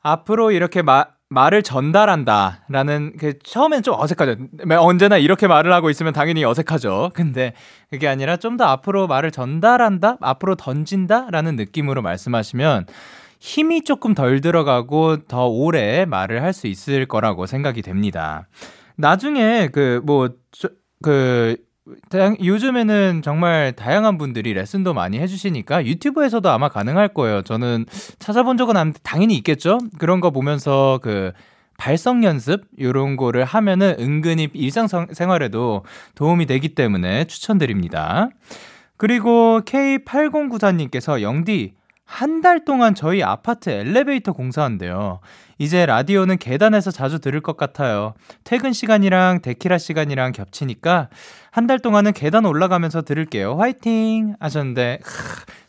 앞으로 이렇게 마, 말을 전달한다 라는 그 처음엔 좀 어색하죠. 언제나 이렇게 말을 하고 있으면 당연히 어색하죠. 근데 그게 아니라 좀 더 앞으로 말을 전달한다, 앞으로 던진다 라는 느낌으로 말씀하시면 힘이 조금 덜 들어가고 더 오래 말을 할 수 있을 거라고 생각이 됩니다. 나중에 그 뭐그 뭐, 다양, 요즘에는 정말 다양한 분들이 레슨도 많이 해주시니까 유튜브에서도 아마 가능할 거예요. 저는 찾아본 적은 안, 당연히 있겠죠? 그런 거 보면서 그 발성 연습 요런 거를 하면은 은근히 일상생활에도 도움이 되기 때문에 추천드립니다. 그리고 K8094님께서 영디 한 달 동안 저희 아파트 엘리베이터 공사한대요. 이제 라디오는 계단에서 자주 들을 것 같아요. 퇴근 시간이랑 데키라 시간이랑 겹치니까 한 달 동안은 계단 올라가면서 들을게요. 화이팅! 하셨는데,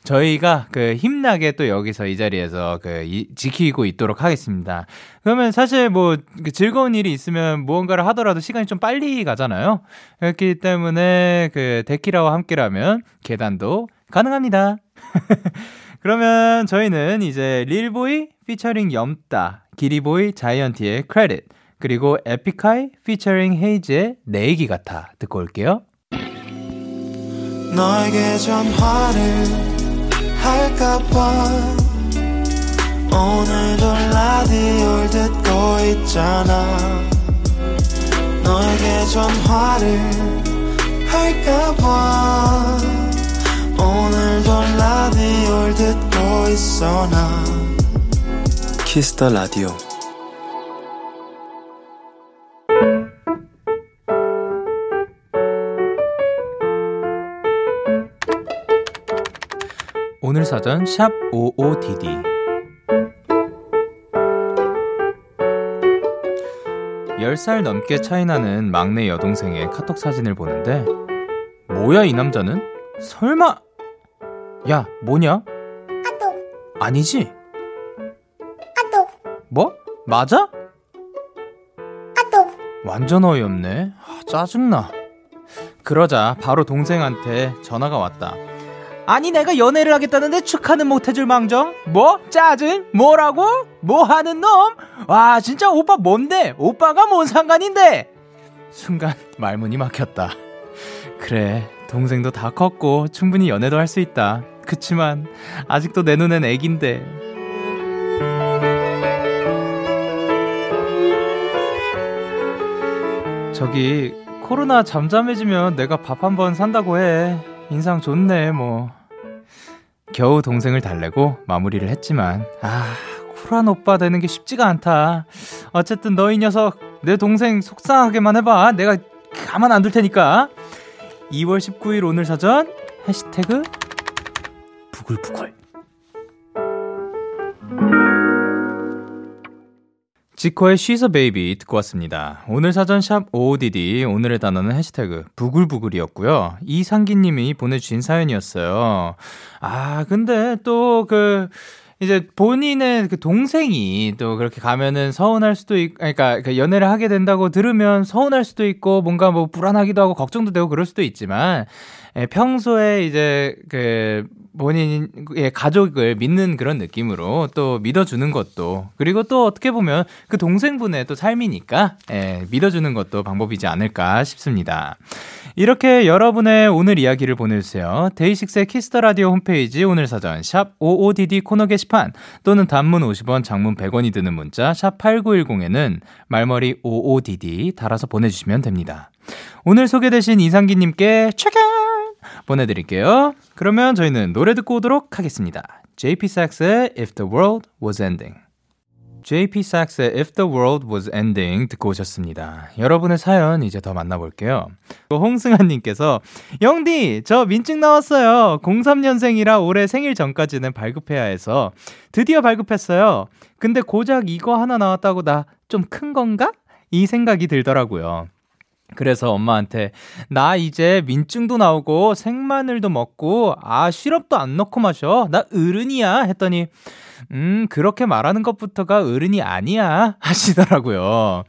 저희가 그 힘나게 또 여기서 이 자리에서 그 이, 지키고 있도록 하겠습니다. 그러면 사실 뭐그 즐거운 일이 있으면 무언가를 하더라도 시간이 좀 빨리 가잖아요. 그렇기 때문에 그 데키라와 함께라면 계단도 가능합니다. 그러면 저희는 이제 릴보이 피처링 염따, 기리보이 자이언티의 크레딧, 그리고 에픽하이 피처링 헤이즈의 내 얘기 같아 듣고 올게요. 너에게 전화를 할까봐 오늘도 라디오를 듣고 있잖아 너에게 전화를 할까봐 오늘도 라디오를 듣고 있어 나. Kiss the 라디오 오늘 사전 샵 55DD 10살 넘게 차이 나는 막내 여동생의 카톡 사진을 보는데 뭐야 이 남자는? 설마 야 뭐냐? 아니지? 뭐? 맞아? 완전 어이없네 아, 짜증나 그러자 바로 동생한테 전화가 왔다 아니 내가 연애를 하겠다는데 축하는 못해줄 망정? 뭐? 짜증? 뭐라고? 뭐 하는 놈? 와 진짜 오빠 뭔데? 오빠가 뭔 상관인데? 순간 말문이 막혔다 그래 동생도 다 컸고 충분히 연애도 할 수 있다. 그치만 아직도 내 눈엔 애긴데. 저기 코로나 잠잠해지면 내가 밥 한 번 산다고 해. 인상 좋네 뭐. 겨우 동생을 달래고 마무리를 했지만. 아 쿨한 오빠 되는 게 쉽지가 않다. 어쨌든 너이 녀석 내 동생 속상하게만 해봐. 내가 가만 안 둘 테니까 2월 19일 오늘 사전 해시태그 부글부글 지코의 She's a Baby 듣고 왔습니다. 오늘 사전 샵 OODD 오늘의 단어는 해시태그 부글부글이었고요. 이상기님이 보내주신 사연이었어요. 아 근데 또그 이제 본인의 그 동생이 또 그렇게 가면은 서운할 수도 있, 그러니까 그 연애를 하게 된다고 들으면 서운할 수도 있고 뭔가 뭐 불안하기도 하고 걱정도 되고 그럴 수도 있지만 예, 평소에 이제 그 본인의 가족을 믿는 그런 느낌으로 또 믿어주는 것도 그리고 또 어떻게 보면 그 동생분의 또 삶이니까 예, 믿어주는 것도 방법이지 않을까 싶습니다. 이렇게 여러분의 오늘 이야기를 보내주세요. 데이식스의 Kiss the Radio 홈페이지 오늘 사전 샵 55DD 코너 게시판 또는 단문 50원, 장문 100원이 드는 문자 샵 8910에는 말머리 55DD 달아서 보내주시면 됩니다. 오늘 소개되신 이상기님께 체크 보내드릴게요. 그러면 저희는 노래 듣고 오도록 하겠습니다. JP Sax의 If the World Was Ending. JP Sax의 If the World Was Ending 듣고 오셨습니다. 여러분의 사연 이제 더 만나볼게요. 홍승환님께서 영디 저 민증 나왔어요. 03년생이라 올해 생일 전까지는 발급해야 해서 드디어 발급했어요. 근데 고작 이거 하나 나왔다고 나 좀 큰 건가? 이 생각이 들더라고요. 그래서 엄마한테 나 이제 민증도 나오고 생마늘도 먹고 아 시럽도 안 넣고 마셔. 나 어른이야. 했더니 음 그렇게 말하는 것부터가 어른이 아니야. 하시더라고요.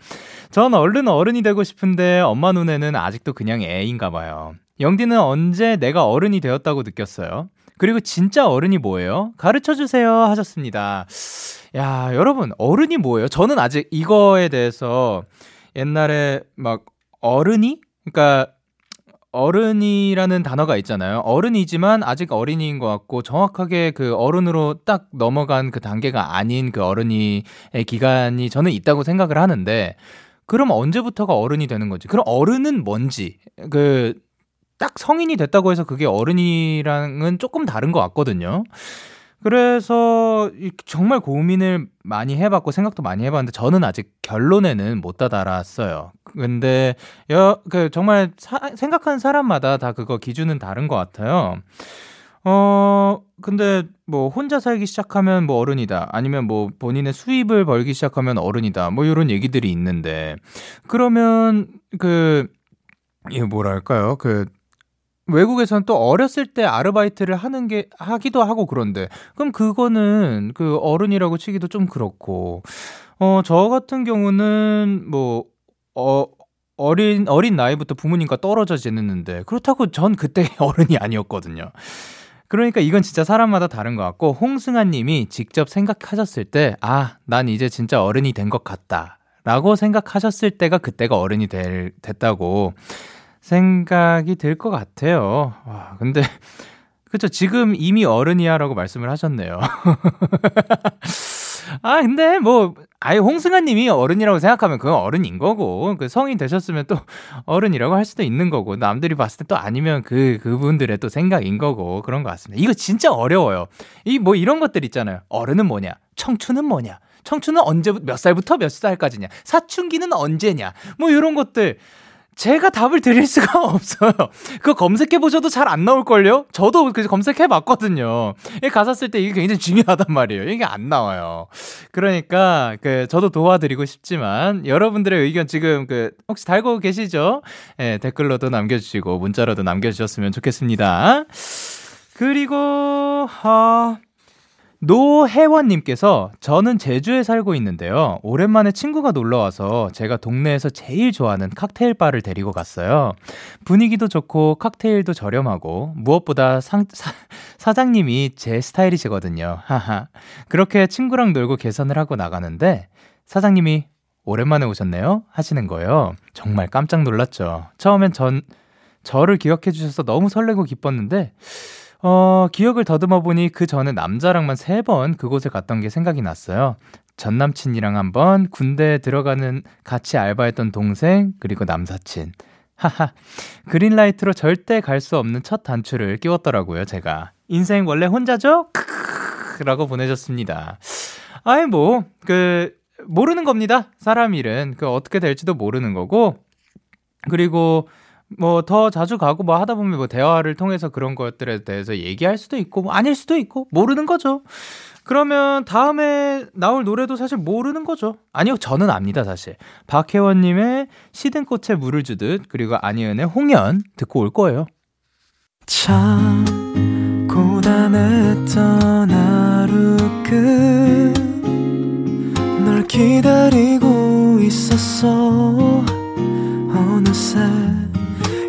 전 얼른 어른이 되고 싶은데 엄마 눈에는 아직도 그냥 애인가 봐요. 영디는 언제 내가 어른이 되었다고 느꼈어요 그리고 진짜 어른이 뭐예요? 가르쳐 주세요. 하셨습니다. 야 여러분 어른이 뭐예요? 저는 아직 이거에 대해서 옛날에 막 어른이? 그러니까 어른이라는 단어가 있잖아요. 어른이지만 아직 어린이인 것 같고 정확하게 그 어른으로 딱 넘어간 그 단계가 아닌 그 어른이의 기간이 저는 있다고 생각을 하는데 그럼 언제부터가 어른이 되는 거지? 그럼 어른은 뭔지 그 딱 성인이 됐다고 해서 그게 어른이랑은 조금 다른 것 같거든요. 그래서 정말 고민을 많이 해봤고 생각도 많이 해봤는데 저는 아직 결론에는 못 다다랐어요. 근데 여, 그 정말 사, 생각하는 사람마다 다 그거 기준은 다른 것 같아요. 어, 근데 뭐 혼자 살기 시작하면 뭐 어른이다. 아니면 뭐 본인의 수입을 벌기 시작하면 어른이다. 뭐 이런 얘기들이 있는데 그러면 그 이게 뭐랄까요? 그 외국에서는 또 어렸을 때 아르바이트를 하는 게 하기도 하고 그런데 그럼 그거는 그 어른이라고 치기도 좀 그렇고 어 저 같은 경우는 뭐 어 어린 어린 나이부터 부모님과 떨어져 지냈는데 그렇다고 전 그때 어른이 아니었거든요. 그러니까 이건 진짜 사람마다 다른 것 같고 홍승아 님이 직접 생각하셨을 때 아, 난 이제 진짜 어른이 된 것 같다. 라고 생각하셨을 때가 그때가 어른이 될, 됐다고 생각이 들 것 같아요. 와, 근데 그쵸 지금 이미 어른이야라고 말씀을 하셨네요. 아 근데 뭐 아예 홍승아 님이 어른이라고 생각하면 그건 어른인 거고 그 성인 되셨으면 또 어른이라고 할 수도 있는 거고 남들이 봤을 때 또 아니면 그 그분들의 또 생각인 거고 그런 것 같습니다. 이거 진짜 어려워요. 이 뭐 이런 것들 있잖아요. 어른은 뭐냐, 청춘은 뭐냐, 청춘은 언제 몇 살부터 몇 살까지냐, 사춘기는 언제냐, 뭐 이런 것들. 제가 답을 드릴 수가 없어요. 그거 검색해 보셔도 잘 안 나올걸요? 저도 그 검색해 봤거든요. 가사 쓸 때 이게 굉장히 중요하단 말이에요. 이게 안 나와요. 그러니까, 그, 저도 도와드리고 싶지만, 여러분들의 의견 지금 그, 혹시 달고 계시죠? 예, 댓글로도 남겨주시고, 문자로도 남겨주셨으면 좋겠습니다. 그리고, 어, 노혜원님께서 저는 제주에 살고 있는데요. 오랜만에 친구가 놀러 와서 제가 동네에서 제일 좋아하는 칵테일 바를 데리고 갔어요. 분위기도 좋고 칵테일도 저렴하고 무엇보다 상, 사, 사장님이 제 스타일이시거든요. 하하. 그렇게 친구랑 놀고 계산을 하고 나가는데 사장님이 오랜만에 오셨네요? 하시는 거예요. 정말 깜짝 놀랐죠. 처음엔 전, 저를 기억해 주셔서 너무 설레고 기뻤는데 어, 기억을 더듬어 보니 그 전에 남자랑만 세 번 그곳에 갔던 게 생각이 났어요. 전 남친이랑 한 번, 군대에 들어가는 같이 알바했던 동생, 그리고 남사친. 하하. 그린라이트로 절대 갈 수 없는 첫 단추를 끼웠더라고요, 제가. 인생 원래 혼자죠? 크크크. 라고 보내셨습니다. 아이, 뭐, 그, 모르는 겁니다. 사람 일은. 그, 어떻게 될지도 모르는 거고. 그리고, 뭐 더 자주 가고 뭐 하다 보면 뭐 대화를 통해서 그런 것들에 대해서 얘기할 수도 있고 뭐 아닐 수도 있고 모르는 거죠. 그러면 다음에 나올 노래도 사실 모르는 거죠. 아니요, 저는 압니다, 사실. 박혜원님의 시든 꽃에 물을 주듯, 그리고 안희은의 홍연 듣고 올 거예요. 참, 고단했던 하루 끝널 기다리고 있었어. 어느새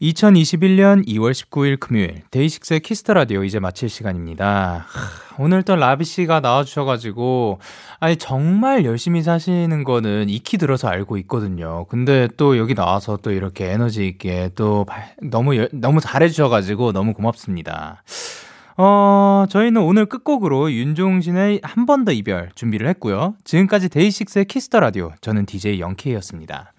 2021년 2월 19일 금요일 데이식스의 Kiss the Radio 이제 마칠 시간입니다. 하, 오늘 또 라비 씨가 나와 주셔 가지고 아니 정말 열심히 사시는 거는 익히 들어서 알고 있거든요. 근데 또 여기 나와서 또 이렇게 에너지 있게 또 너무 너무 잘해 주셔 가지고 너무 고맙습니다. 어, 저희는 오늘 끝곡으로 윤종신의 한 번 더 이별 준비를 했고요. 지금까지 데이식스의 Kiss the Radio 저는 DJ 영케이였습니다.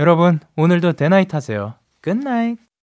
여러분 오늘도 day night 하세요. Good night.